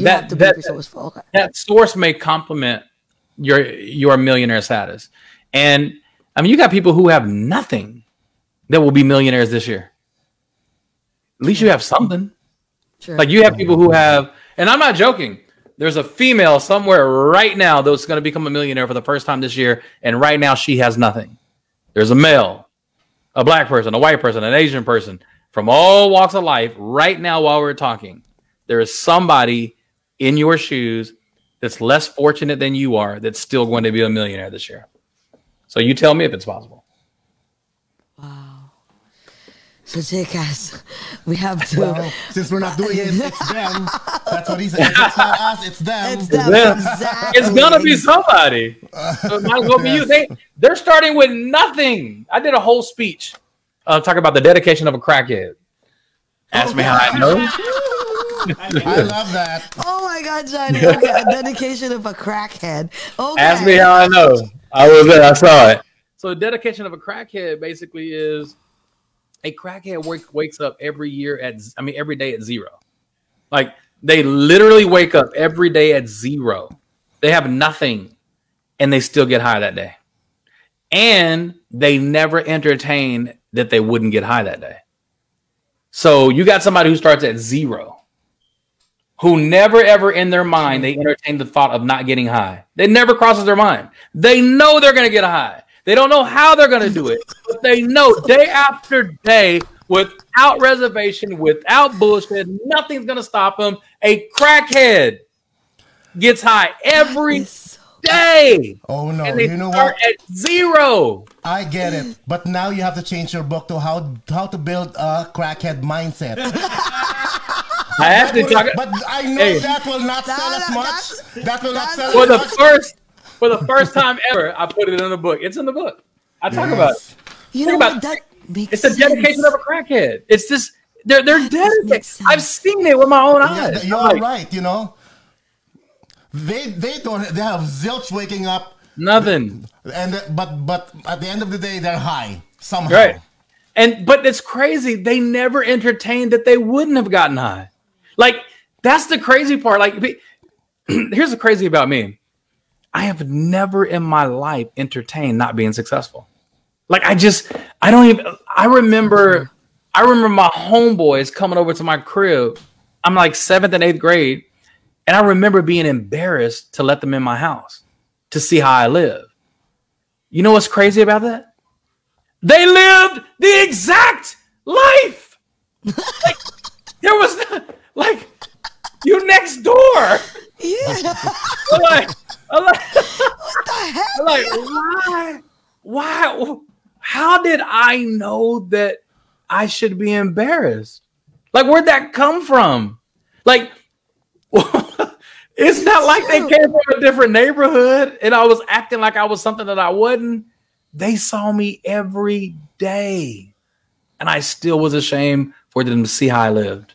S2: You
S4: That-
S2: have to
S4: that-
S2: be resourceful. Okay.
S4: that source may complement your your millionaire status. And I mean, you got people who have nothing that will be millionaires this year. At least you have something.
S2: Sure.
S4: Like you have people who have, and I'm not joking. There's a female somewhere right now that's going to become a millionaire for the first time this year, and right now she has nothing. There's a male, a black person, a white person, an Asian person from all walks of life. Right now, while we're talking, there is somebody in your shoes that's less fortunate than you are that's still going to be a millionaire this year. So you tell me if it's possible. Wow.
S2: So Jake guys, we have to.
S3: Well, since we're not doing it, it's them. That's what he said. If it's not us, it's them.
S2: It's them.
S4: them.
S2: Exactly.
S4: It's gonna be somebody. So it might as well be you. They they're starting with nothing. I did a whole speech uh, talking about the dedication of a crackhead. Ask me how I know.
S3: I love that.
S2: Oh my God, Johnny. Oh okay, a dedication of a crackhead. Okay.
S4: Ask me how I know. I was there. I saw it. So the dedication of a crackhead basically is a crackhead wake, wakes up every year at I mean every day at zero. Like they literally wake up every day at zero. They have nothing and they still get high that day. And they never entertain that they wouldn't get high that day. So you got somebody who starts at zero, who never ever in their mind they entertain the thought of not getting high. It never crosses their mind. They know they're gonna get high. They don't know how they're gonna do it, but they know day after day, without reservation, without bullshit, nothing's gonna stop them. A crackhead gets high every
S2: It's-
S4: day.
S3: Oh no!
S4: And they
S3: You know
S4: start
S3: what?
S4: at zero.
S3: I get it, but now you have to change your book to how how to build a crackhead mindset.
S4: I actually talk about it.
S3: but I know
S4: Hey.
S3: that will not sell as much. That will not
S2: that's-
S3: sell
S4: for
S3: as
S4: the
S3: much.
S4: first for the first time ever, I put it in the book. It's in the book. I talk about it.
S2: You
S4: Think
S2: know
S4: about
S2: what? That makes
S4: It's the
S2: sense.
S4: dedication of a crackhead. It's just they're they're
S2: makes
S4: dedicated. I've seen it with my own
S3: Yeah,
S4: eyes.
S3: you're
S4: like,
S3: right. You know, they they don't they have zilch waking up,
S4: Nothing.
S3: and but but at the end of the day they're high somehow.
S4: Right. And but it's crazy. They never entertained that they wouldn't have gotten high. Like that's the crazy part. Like here's the crazy about me. I have never in my life entertained not being successful. Like I just I don't even I remember I remember my homeboys coming over to my crib. I'm like seventh and eighth grade, and I remember being embarrassed to let them in my house to see how I live. You know what's crazy about that? They lived the exact life. like, there was not, like you next door.
S2: Yeah.
S4: I'm like, I'm like,
S2: what the heck?
S4: I'm like, why? Why? How did I know that I should be embarrassed? Like, where'd that come from? Like, it's not like they came from a different neighborhood and I was acting like I was something that I wasn't. They saw me every day, and I still was ashamed for them to see how I lived.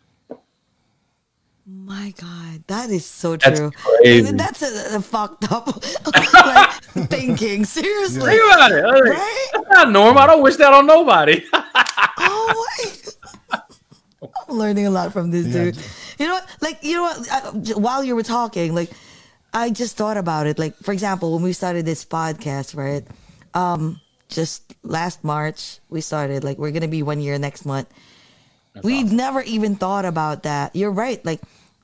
S2: My God, that is so
S4: That's
S2: true.
S4: crazy.
S2: That's a, a fucked up like, thinking. Seriously.
S4: Think about it. I like,
S2: Right?
S4: That's not normal. I don't wish that on nobody.
S2: Oh my! I'm learning a lot from this
S3: Yeah.
S2: dude. You know what? Like you know what? I, while you were talking, like I just thought about it. Like for example, when we started this podcast, right? Um, just last March we started. Like we're gonna be one year next month. We never even thought about that. You're right. Like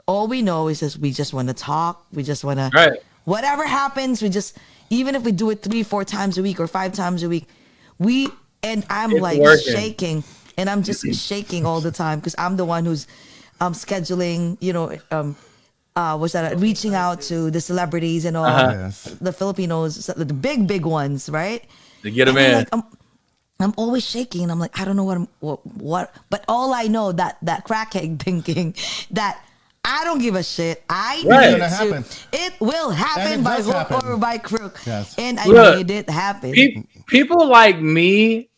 S2: all we know is just we just want to talk. We just want to
S4: Right.
S2: whatever happens. We just even if we do it three, four times a week or five times a week, we and I'm
S4: It's
S2: like
S4: working.
S2: shaking and I'm just shaking all the time because I'm the one who's um scheduling. You know, um, uh, what's that? Reaching out to the celebrities and all
S4: Uh-huh.
S3: Yes.
S2: the Filipinos, the big big ones, right?
S4: to get them
S2: And
S4: in.
S2: like, I'm, I'm always shaking. I'm like, I don't know what I'm what, what but all I know that that crackhead thinking that I don't give a shit. I
S4: Right.
S2: need
S3: It's
S2: to.
S3: happen.
S2: It will happen
S3: it
S2: by
S3: does
S2: hook
S3: happen.
S2: or by crook.
S3: Yes.
S2: And I
S4: Look,
S2: made it happen.
S4: Pe- people like me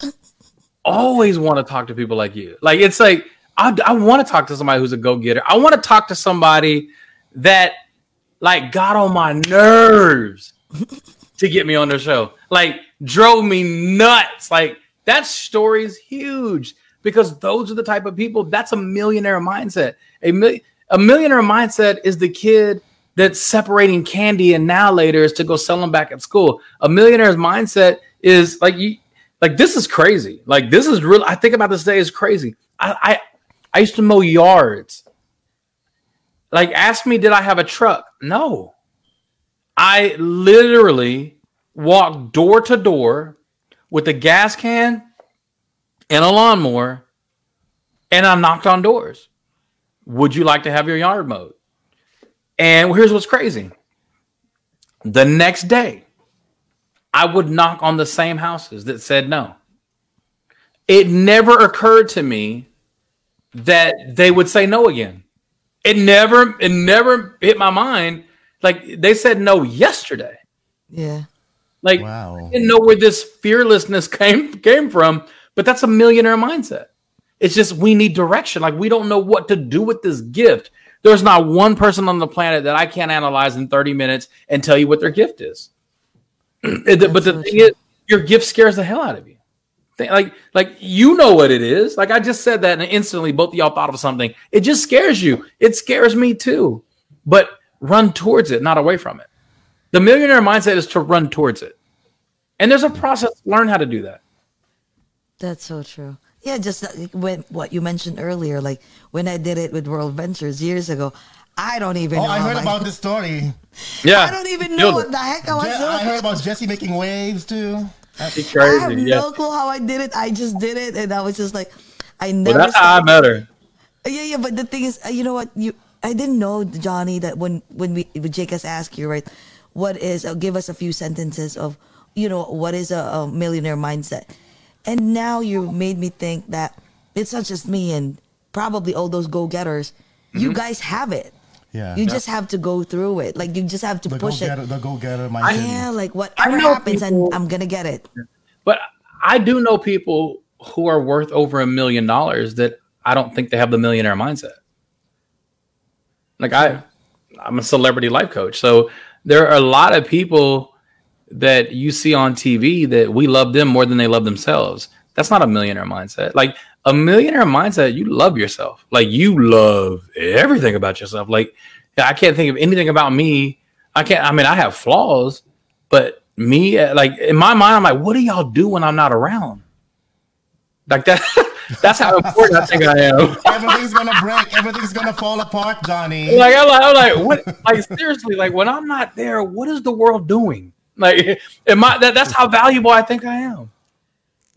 S4: always want to talk to people like you. Like it's like I, I want to talk to somebody who's a go getter. I want to talk to somebody that like got on my nerves to get me on their show. Like drove me nuts. Like that story is huge because those are the type of people. That's a millionaire mindset. A million a millionaire mindset is the kid that's separating candy and now later is to go sell them back at school. A millionaire's mindset is like you like this is crazy. Like this is real. I think about this day is crazy. I I, I used to mow yards. Like ask me, did I have a truck? No. I literally walked door to door with a gas can and a lawnmower, and I knocked on doors. Would you like to have your yard mowed? And here's what's crazy. The next day, I would knock on the same houses that said no. It never occurred to me that they would say no again. It never, it never hit my mind. Like they said no yesterday.
S2: yeah.
S4: Like
S3: Wow.
S4: I didn't know where this fearlessness came came from, but that's a millionaire mindset. It's just we need direction. Like we don't know what to do with this gift. There's not one person on the planet that I can't analyze in 30 minutes and tell you what their gift is. It- but the thing is, your gift scares the hell out of you. Like, like you know what it is. Like I just said that, and instantly both of y'all thought of something. It just scares you. It scares me too. But run towards it, not away from it. The millionaire mindset is to run towards it. And there's a process learn how to do that.
S2: That's so true. Yeah, just when what you mentioned earlier, like when I did it with World Ventures years ago, I don't even
S3: Oh,
S2: know.
S3: I heard
S2: my-
S3: about this story.
S4: Yeah.
S2: I don't even know what the heck I was
S3: Je-
S2: doing.
S3: I heard about Jesse making waves too.
S4: It's
S2: I have
S4: crazy. Yeah.
S2: no clue how I did it. I just did it, and I was just like, I
S4: Well,
S2: never.
S4: that's how I
S2: started-
S4: met her.
S2: Yeah, yeah, but the thing is, uh, you know what? You, I didn't know, Johnny, that when when we when Jake has asked you, right, what is? Uh, give us a few sentences of, you know, what is a, a millionaire mindset, and now you made me think that it's not just me and probably all those go getters. You guys have it.
S3: Yeah.
S2: You just have to go through it. Like you just have to
S3: the
S2: push it.
S3: the go getter mindset.
S2: Yeah, like whatever happens,
S4: people-
S2: and I'm gonna get it.
S4: But I do know people who are worth over a million dollars that I don't think they have the millionaire mindset. Like I, I'm a celebrity life coach, so there are a lot of people that you see on TV that we love them more than they love themselves. That's not a millionaire mindset. Like a millionaire mindset, you love yourself. Like you love everything about yourself. Like I can't think of anything about me. I can't. I mean, I have flaws, but me, like in my mind, I'm like, what do y'all do when I'm not around? Like that. that's how important I think I am.
S3: Everything's gonna break. Everything's gonna fall apart, Johnny.
S4: like I'm like, I'm like, what? Like seriously, like when I'm not there, what is the world doing? Like, am I? That, that's how valuable I think I am.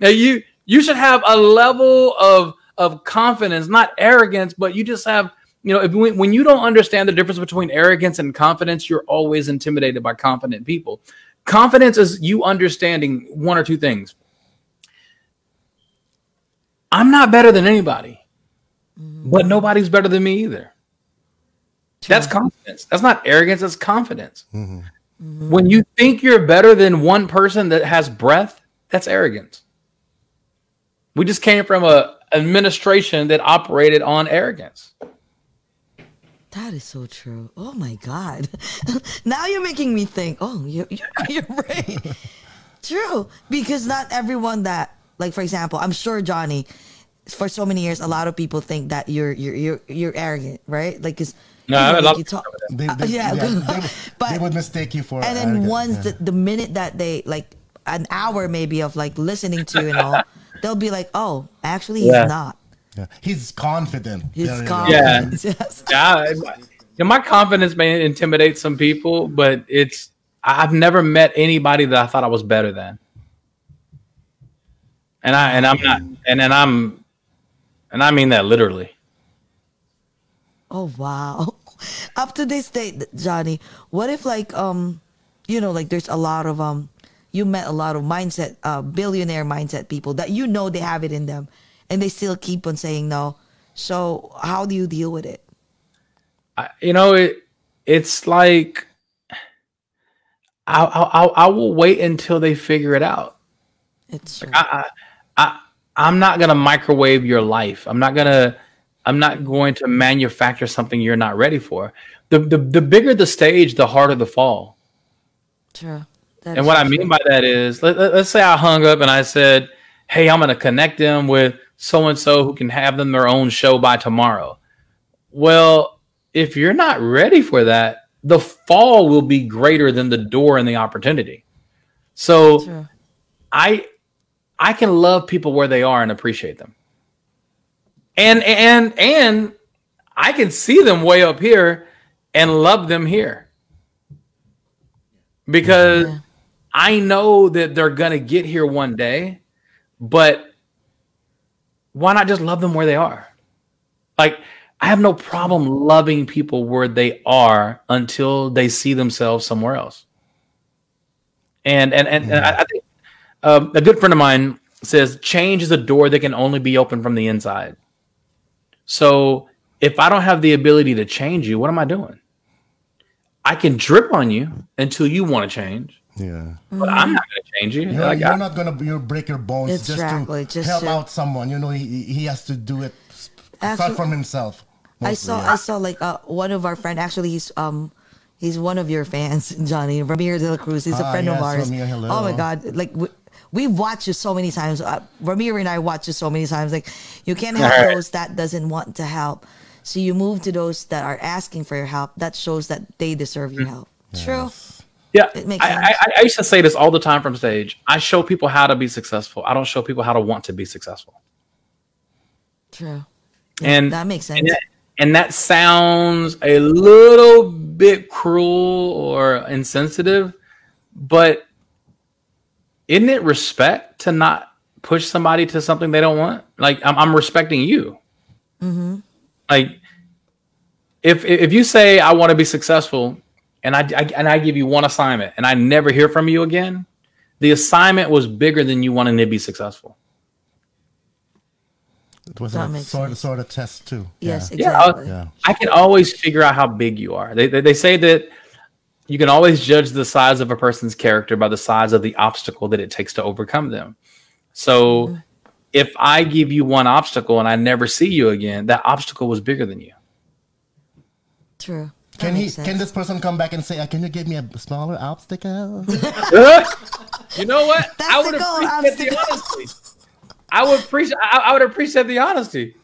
S4: Now you you should have a level of of confidence, not arrogance, but you just have. You know, if when, when you don't understand the difference between arrogance and confidence, you're always intimidated by confident people. Confidence is you understanding one or two things. I'm not better than anybody, mm-hmm. but nobody's better than me either. That's confidence. That's not arrogance. That's confidence. Mm-hmm. Mm-hmm. When you think you're better than one person that has breath, that's arrogance. We just came from a administration that operated on arrogance.
S2: That is so true. Oh my god! now you're making me think. Oh, you're you're, you're right. true, because not everyone that, like for example, I'm sure Johnny, for so many years, a lot of people think that you're you're you're you're arrogant, right? Like, cause
S4: No,
S2: you know,
S4: a
S2: like you talk.
S3: They,
S2: Uh,
S3: they,
S2: yeah,
S3: yeah, they,
S2: But-
S3: they would mistake you for.
S2: and then
S3: arrogant,
S2: once
S3: yeah.
S2: the, the minute that they like an hour maybe of like listening to you and all, they'll be like, oh, actually he's
S4: Yeah.
S2: not.
S3: Yeah. He's confident.
S2: He's
S3: There you go.
S2: confident. Yes.
S4: Yeah, yeah, my confidence may intimidate some people, but it's I've never met anybody that I thought I was better than. And I and I'm not and then I'm and I mean that literally.
S2: Oh wow. Up to this date, Johnny, what if like um you know like there's a lot of um you met a lot of mindset uh billionaire mindset people that you know they have it in them and they still keep on saying no. So how do you deal with it?
S4: I, you know it. It's like I, I I will wait until they figure it out.
S2: It's true.
S4: I, I, I'm not gonna microwave your life. I'm not gonna. I'm not going to manufacture something you're not ready for. The the, the bigger the stage, the harder the fall.
S2: True. That
S4: And what I mean by that is, let, let, us say I hung up and I said, "Hey, I'm going to connect them with so and so who can have them their own show by tomorrow." Well, if you're not ready for that, the fall will be greater than the door and the opportunity. So
S2: True.
S4: I I can love people where they are and appreciate them. And and and I can see them way up here and love them here. Because
S2: Yeah.
S4: I know that they're going to get here one day, but why not just love them where they are? Like I have no problem loving people where they are until they see themselves somewhere else. And and and, and I, I think um, a good friend of mine says change is a door that can only be opened from the inside. So if I don't have the ability to change you, what am I doing? I can drip on you until you want to change,
S3: Yeah.
S4: but I'm not going to change you.
S3: You're,
S4: Like,
S3: you're
S4: I-
S3: not gonna you break your bones
S2: Exactly,
S3: just to
S2: just
S3: help
S2: to-
S3: out someone. You know, he he has to do it
S2: Actually-
S3: start from himself.
S2: I saw
S3: yeah.
S2: I saw like uh, one of our friend actually he's um he's one of your fans Johnny Ramir de la Cruz he's a
S3: Ah,
S2: friend of ours
S3: Ramir,
S2: oh my god like we, we've watched you so many times. Uh, Ramir and I watched you so many times. Like you can't help
S4: Alright.
S2: those that doesn't want to help. So you move to those that are asking for your help. That shows that they deserve your help. True.
S4: Yeah,
S2: It makes
S4: I,
S2: sense.
S4: I, I used to say this all the time from stage. I show people how to be successful. I don't show people how to want to be successful.
S2: true.
S4: And
S2: that makes
S4: and
S2: sense.
S4: that, and that sounds a little bit cruel or insensitive, but isn't it respect to not push somebody to something they don't want? Like I'm, I'm respecting you. Mm-hmm. Like if if you say I want to be successful, and I, I and I give you one assignment, and I never hear from you again, the assignment was bigger than you wanting to be successful.
S3: It was
S2: That
S3: a sort of sort of test too.
S2: yes
S3: Yeah.
S4: Yeah, I'll-
S3: Yeah.
S4: I can always figure out how big you are. They, they, they say that you can always judge the size of a person's character by the size of the obstacle that it takes to overcome them. So if I give you one obstacle and I never see you again, that obstacle was bigger than you.
S2: true That
S3: Can he?
S2: sense.
S3: Can this person come back and say, uh, "Can you give me a smaller obstacle?"
S4: you know what?
S2: That's
S4: I
S2: the
S4: would
S2: goal,
S4: appreciate the honesty. I would appreciate. I, I would appreciate the honesty.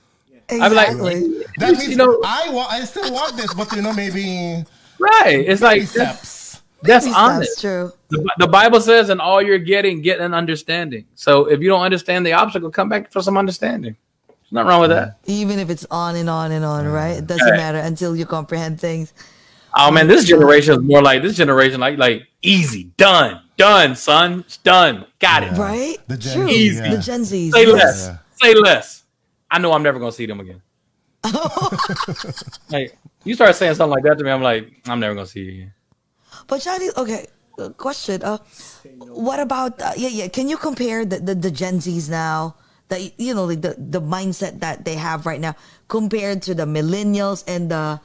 S4: I'm like-
S2: exactly
S3: that means
S4: You know-
S3: I want. I still want this, but you know, maybe
S4: Right? It's like that's,
S3: steps.
S4: that's
S2: that's
S4: honest.
S2: true
S4: The, the Bible says, "And all you're getting, get an understanding." So if you don't understand the obstacle, come back for some understanding. There's nothing wrong with that.
S2: even if it's on and on and on, right? It doesn't
S4: Right.
S2: matter until you comprehend things.
S4: Oh man, this generation is more like this generation, like like easy, done, done, son, it's done, got it.
S2: Right?
S3: The Gen
S2: True.
S3: Z,
S4: Easy.
S3: yeah.
S2: The Gen Zs.
S4: Say
S2: yes.
S4: less,
S3: Yeah.
S4: say less. I know I'm never gonna see them again. like you start saying something like that to me, I'm like, I'm never gonna see you again.
S2: But Johnny, okay, uh, question. Uh, what about uh, yeah, yeah? Can you compare the, the, the Gen Zs now? That you know, like the the mindset that they have right now compared to the millennials and the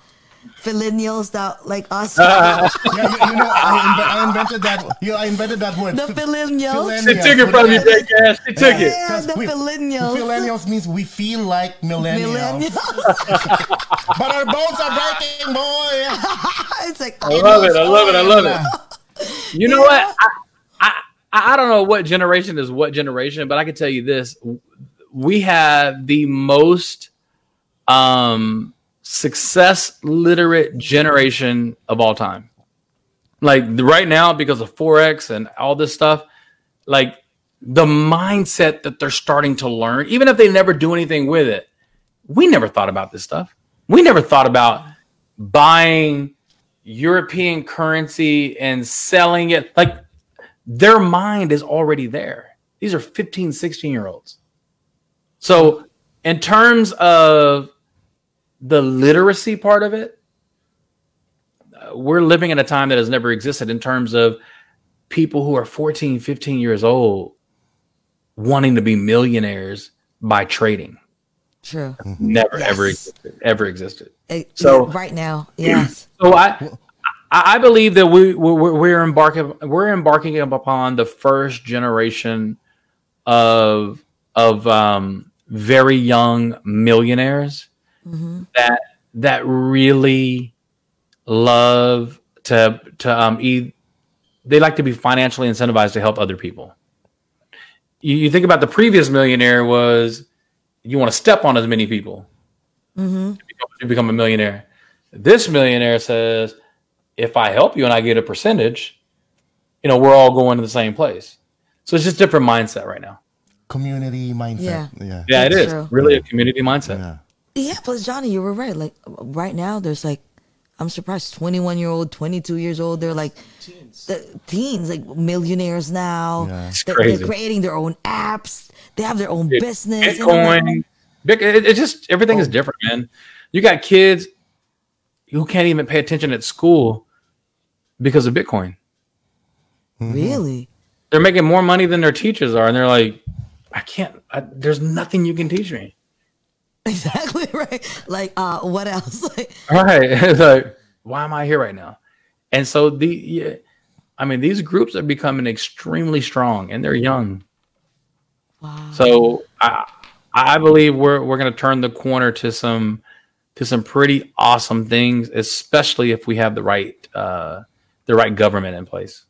S2: millennials that like us.
S3: yeah, you, you know, I, I invented that. You know, I invented that word.
S2: the
S3: Fi-
S2: millennials.
S4: She took it from you, Jake Cash. She took it.
S2: Yeah, the
S3: we-
S2: millennials.
S3: Millennials means we feel like millennials,
S2: Millennials.
S3: but our bones are breaking, boy.
S2: it's like
S4: I love it. I love it. I love it. You know what? I, I I don't know what generation is what generation, but I can tell you this: we have the most um, success literate generation of all time. Like right now, because of forex and all this stuff, like the mindset that they're starting to learn, even if they never do anything with it, we never thought about this stuff. We never thought about buying European currency and selling it. Like their mind is already there. These are 15, 16 year olds. So, in terms of the literacy part of it, uh, we're living in a time that has never existed in terms of people who are 14, 15 years old wanting to be millionaires by trading.
S2: True.
S4: Never,
S2: Yes.
S4: ever existed. Ever existed.
S2: Eh,
S4: So-
S2: right now, yes.
S4: So I, I I believe that we we're, we're embarking we're embarking upon the first generation of of um, very young millionaires that that really love to to um e- they like to be financially incentivized to help other people. You, you think about the previous millionaire was you want to step on as many people
S2: Mm-hmm.
S4: to become, to become a millionaire. This millionaire says, if I help you and I get a percentage, you know, we're all going to the same place. So it's just different mindset right now.
S3: Community mindset.
S2: Yeah.
S3: Yeah.
S4: Yeah, it
S2: That's
S4: is
S2: true.
S4: really a community mindset.
S3: Yeah.
S2: Yeah, plus Johnny, you were right. Like right now, there's like, I'm surprised, 21 year old, 22 years old. They're like the teens, like millionaires now.
S3: Yeah.
S4: It's
S2: They're,
S4: crazy.
S2: they're creating their own apps. They have their own
S4: It-
S2: business. you
S4: Bitcoin, Big, it, it's just everything
S3: Oh.
S4: is different, man. You got kids who can't even pay attention at school because of Bitcoin. Mm-hmm.
S2: Really?
S4: They're making more money than their teachers are, and they're like, I can't. I, there's nothing you can teach me.
S2: Exactly right. Like, uh, what else? Like,
S4: All right. It's like, why am I here right now? And so the, yeah, I mean, these groups are becoming extremely strong, and they're young.
S2: wow.
S4: So I, I believe we're we're going to turn the corner to some, to some pretty awesome things, especially if we have the right, uh, the right government in place.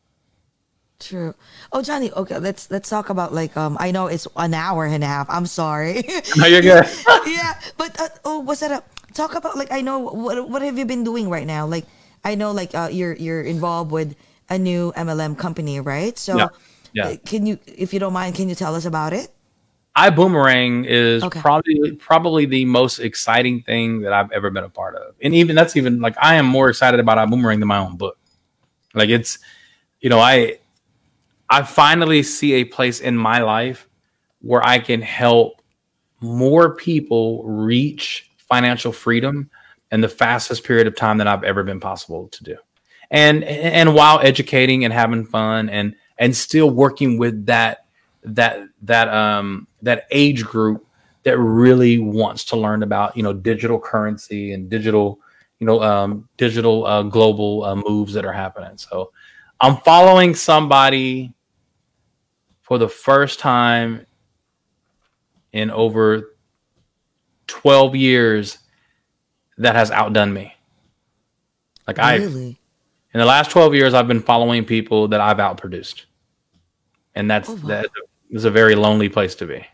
S2: True. Oh, Johnny. Okay, let's let's talk about like um. I know it's an hour and a half. I'm sorry.
S4: No, you're good.
S2: yeah, but uh, oh, what's that? Up? Talk about like I know what what have you been doing right now? Like I know like uh, you're you're involved with a new MLM company, right? So
S4: Yeah, yeah.
S2: uh, can you, if you don't mind, can you tell us about it?
S4: iBuumerang is
S2: Okay.
S4: probably probably the most exciting thing that I've ever been a part of, and even that's even like I am more excited about iBuumerang than my own book. Like it's, you know, I I finally see a place in my life where I can help more people reach financial freedom in the fastest period of time that I've ever been possible to do. And and while educating and having fun and and still working with that that that um that age group that really wants to learn about, you know, digital currency and digital, you know, um digital uh, global uh, moves that are happening. So I'm following somebody for the first time in over 12 years that has outdone me. Like I
S2: really?
S4: in the last 12 years I've been following people that I've outproduced. And that's
S2: Oh, wow.
S4: that is a very lonely place to be.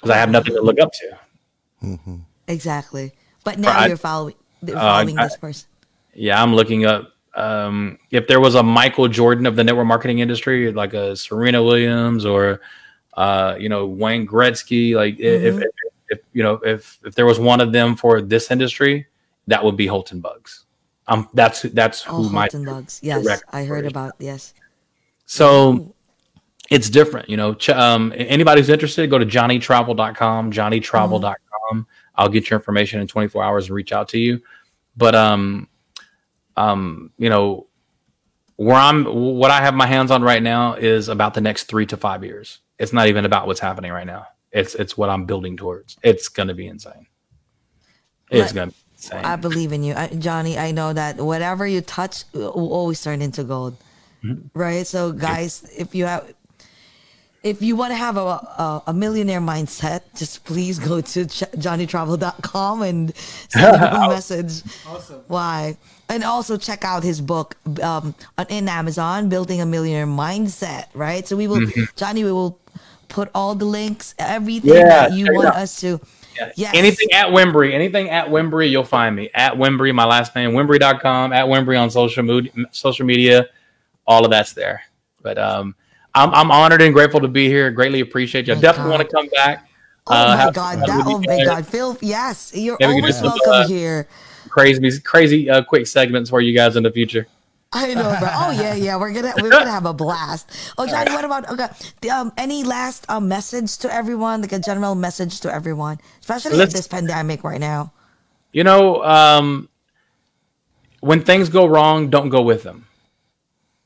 S4: Cuz I have nothing to look up to.
S2: Exactly. But now
S4: I-
S2: you're following you're
S4: Uh, I-
S2: this person.
S4: Yeah, I'm looking up um, if there was a Michael Jordan of the network marketing industry, like a Serena Williams or uh, you know Wayne Gretzky. Like if,
S2: Mm-hmm.
S4: if, if you know if if there was one of them for this industry, that would be Holton Buggs. Um, that's that's
S2: Oh,
S4: who my
S2: Holton Buggs. Yes, I heard
S4: inspiration.
S2: about yes.
S4: So it's different, you know. Ch- um, anybody who's interested, go to johnnytravel.com, johnnytravel.com. I'll get your information in 24 hours and reach out to you. But um, um, you know, where I'm, what I have my hands on right now is about the next three to five years. It's not even about what's happening right now. It's it's what I'm building towards. It's gonna be insane. It's
S2: Right.
S4: gonna be insane.
S2: I believe in you, I, Johnny. I know that whatever you touch will always turn into gold,
S4: Mm-hmm.
S2: right? So, guys, if you have, if you want to have a, a, a millionaire mindset, just please go to ch- johnnytravel.com and send a message. Awesome. Why? And also check out his book um, on in Amazon, Building a Millionaire Mindset. Right. So we will,
S4: Mm-hmm.
S2: Johnny, we will put all the links, everything
S4: Yeah,
S2: that you want us to.
S4: Yeah.
S2: Yes.
S4: Anything at Wimbrey, anything at Wimbrey, you'll find me at Wimbrey, my last name, Wimbrey.com, at Wimbrey on social media, social media. All of that's there. But um, I'm, I'm honored and grateful to be here. Greatly appreciate you. I definitely
S2: God.
S4: want to come back.
S2: Oh
S4: Uh,
S2: my
S4: have
S2: God! That oh my. God, Phil. Yes, you're always welcome
S4: uh,
S2: here.
S4: Crazy, crazy uh, quick segments for you guys in the future.
S2: I know, bro. Oh yeah, yeah. We're gonna we're gonna have a blast. Oh, Johnny, what about okay? the, Um, any last um message to everyone, like a general message to everyone, especially
S4: Let's-
S2: in this pandemic right now.
S4: You know, um, when things go wrong, don't go with them.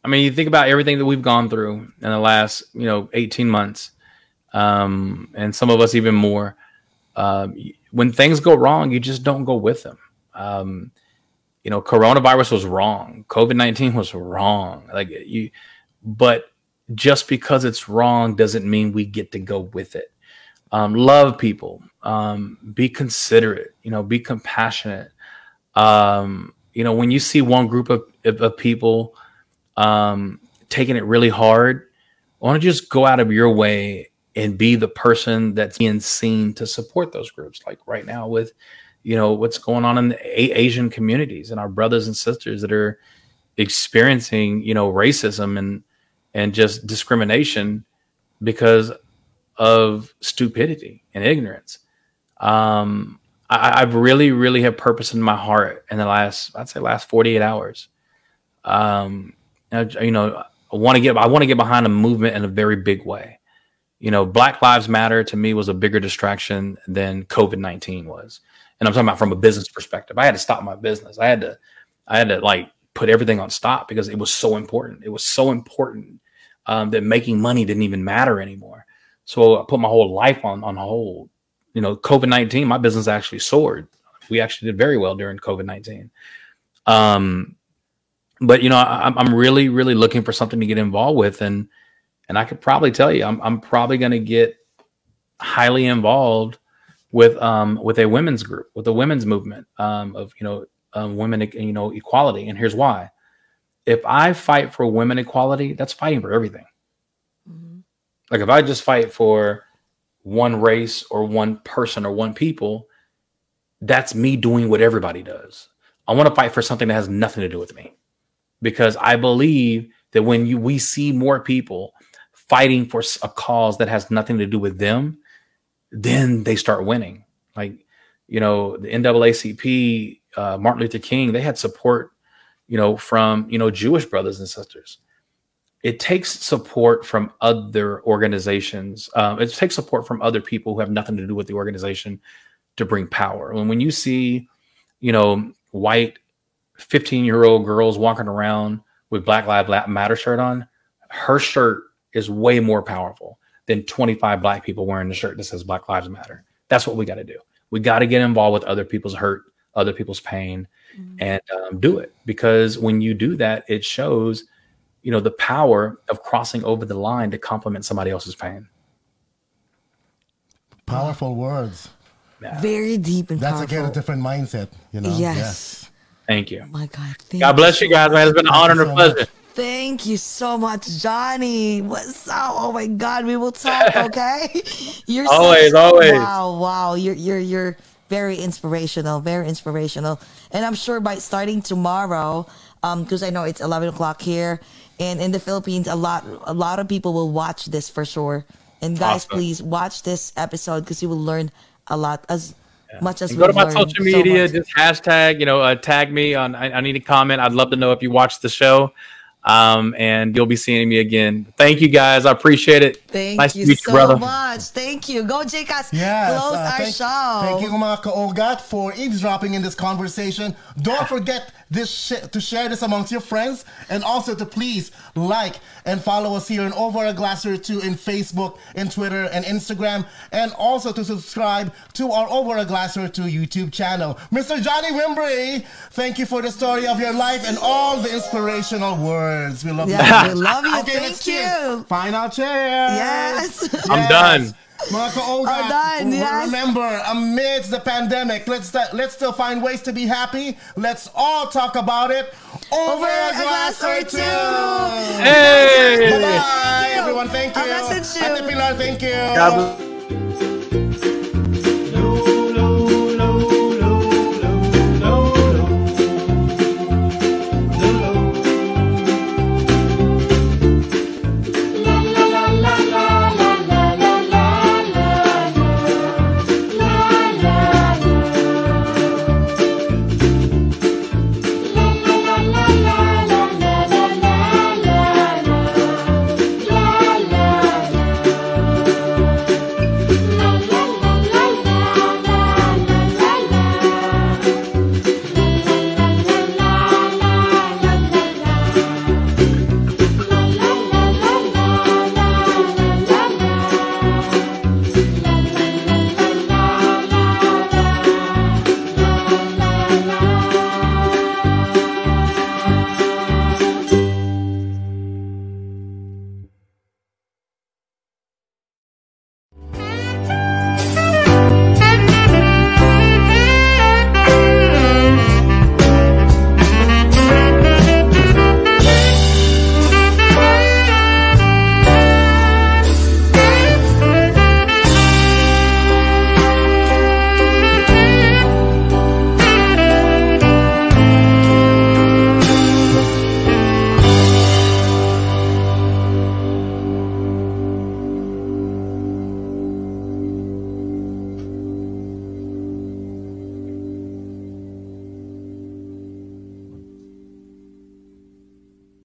S4: I mean, you think about everything that we've gone through in the last, you know, 18 months, um, and some of us even more. um, when things go wrong, you just don't go with them. Um, you know, coronavirus was wrong. COVID nineteen was wrong. Like you, but just because it's wrong doesn't mean we get to go with it. Um, love people. Um, be considerate. You know, be compassionate. Um, you know, when you see one group of, of, of people um, taking it really hard, why don't you just go out of your way and be the person that's being seen to support those groups? Like right now with, you know, what's going on in the A- Asian communities and our brothers and sisters that are experiencing, you know, racism and and just discrimination because of stupidity and ignorance. Um, I, I've really, really have purpose in my heart in the last, I'd say, last forty eight hours. Um, you know, I want to get, I want to get behind a movement in a very big way. You know, Black Lives Matter to me was a bigger distraction than COVID nineteen was, and I'm talking about from a business perspective. I had to stop my business. I had to, I had to like put everything on stop because it was so important. It was so important um, that making money didn't even matter anymore. So I put my whole life on on hold. You know, COVID nineteen, my business actually soared. We actually did very well during COVID nineteen. Um, but you know, I, I'm really, really looking for something to get involved with, and and I could probably tell you, I'm I'm probably going to get highly involved with um with a women's group, with a women's movement um of you know um, women you know equality, and here's why if I fight for women equality, that's fighting for everything. Mm-hmm. Like if I just fight for one race or one person or one people, that's me doing what everybody does. I want to fight for something that has nothing to do with me because I believe that when you we see more people fighting for a cause that has nothing to do with them, then they start winning. Like you know, the NAACP, uh, Martin Luther King, they had support you know, from, you know, Jewish brothers and sisters. It takes support from other organizations. Um, it takes support from other people who have nothing to do with the organization to bring power. And when you see, you know, white 15 year old girls walking around with Black Lives Matter shirt on, her shirt is way more powerful than 25 black people wearing a shirt that says Black Lives Matter. That's what we got to do. We got to get involved with other people's hurt, other people's pain, mm-hmm. and um, do it because when you do that, it shows, you know, the power of crossing over the line to complement somebody else's pain.
S3: Powerful words.
S2: Yeah. Very deep and
S3: That's
S2: powerful.
S3: again a different mindset, you know.
S2: Yes. yes.
S4: Thank you.
S2: Oh my God.
S4: God bless you guys, man. It's been an honor and a pleasure.
S2: Thank you so much, Johnny. What's up? Oh my God, we will talk. Okay,
S4: you're always, such, always.
S2: Wow, wow. You're you're you're very inspirational, very inspirational. And I'm sure by starting tomorrow, um, because I know it's 11 o'clock here, and in the Philippines, a lot a lot of people will watch this for sure. And guys, awesome. please watch this episode because you will learn a lot as much as
S4: go to my social media. So just hashtag, you know, uh, tag me on. I, I need a comment. I'd love to know if you watch the show. Um, and you'll be seeing me again. Thank you guys. I appreciate it.
S2: Thank nice you so you, much. Thank you. Go, Jcas.
S3: Yes,
S2: Close uh,
S3: our
S2: thank, show.
S3: Thank you, mga kaogat, for eavesdropping in this conversation. Don't forget this sh- to share this amongst your friends and also to please like and follow us here in Over a Glass or Two in Facebook, in Twitter, and Instagram, and also to subscribe to our Over a Glass or Two YouTube channel. Mr. Johnny Wimbrey, thank you for the story of your life and all the inspirational words. We love
S2: yeah,
S3: you.
S2: We love you. okay, thank you.
S3: Final chair.
S2: Yes.
S4: I'm yes. done.
S3: Marco Olga,
S2: oh, done, yes.
S3: remember, amidst the pandemic, let's let's still find ways to be happy. Let's all talk about it over, over a glass, glass or two.
S4: Hey!
S3: Bye-bye, everyone. Thank you.
S2: Ate
S3: Pilar, thank you.
S4: God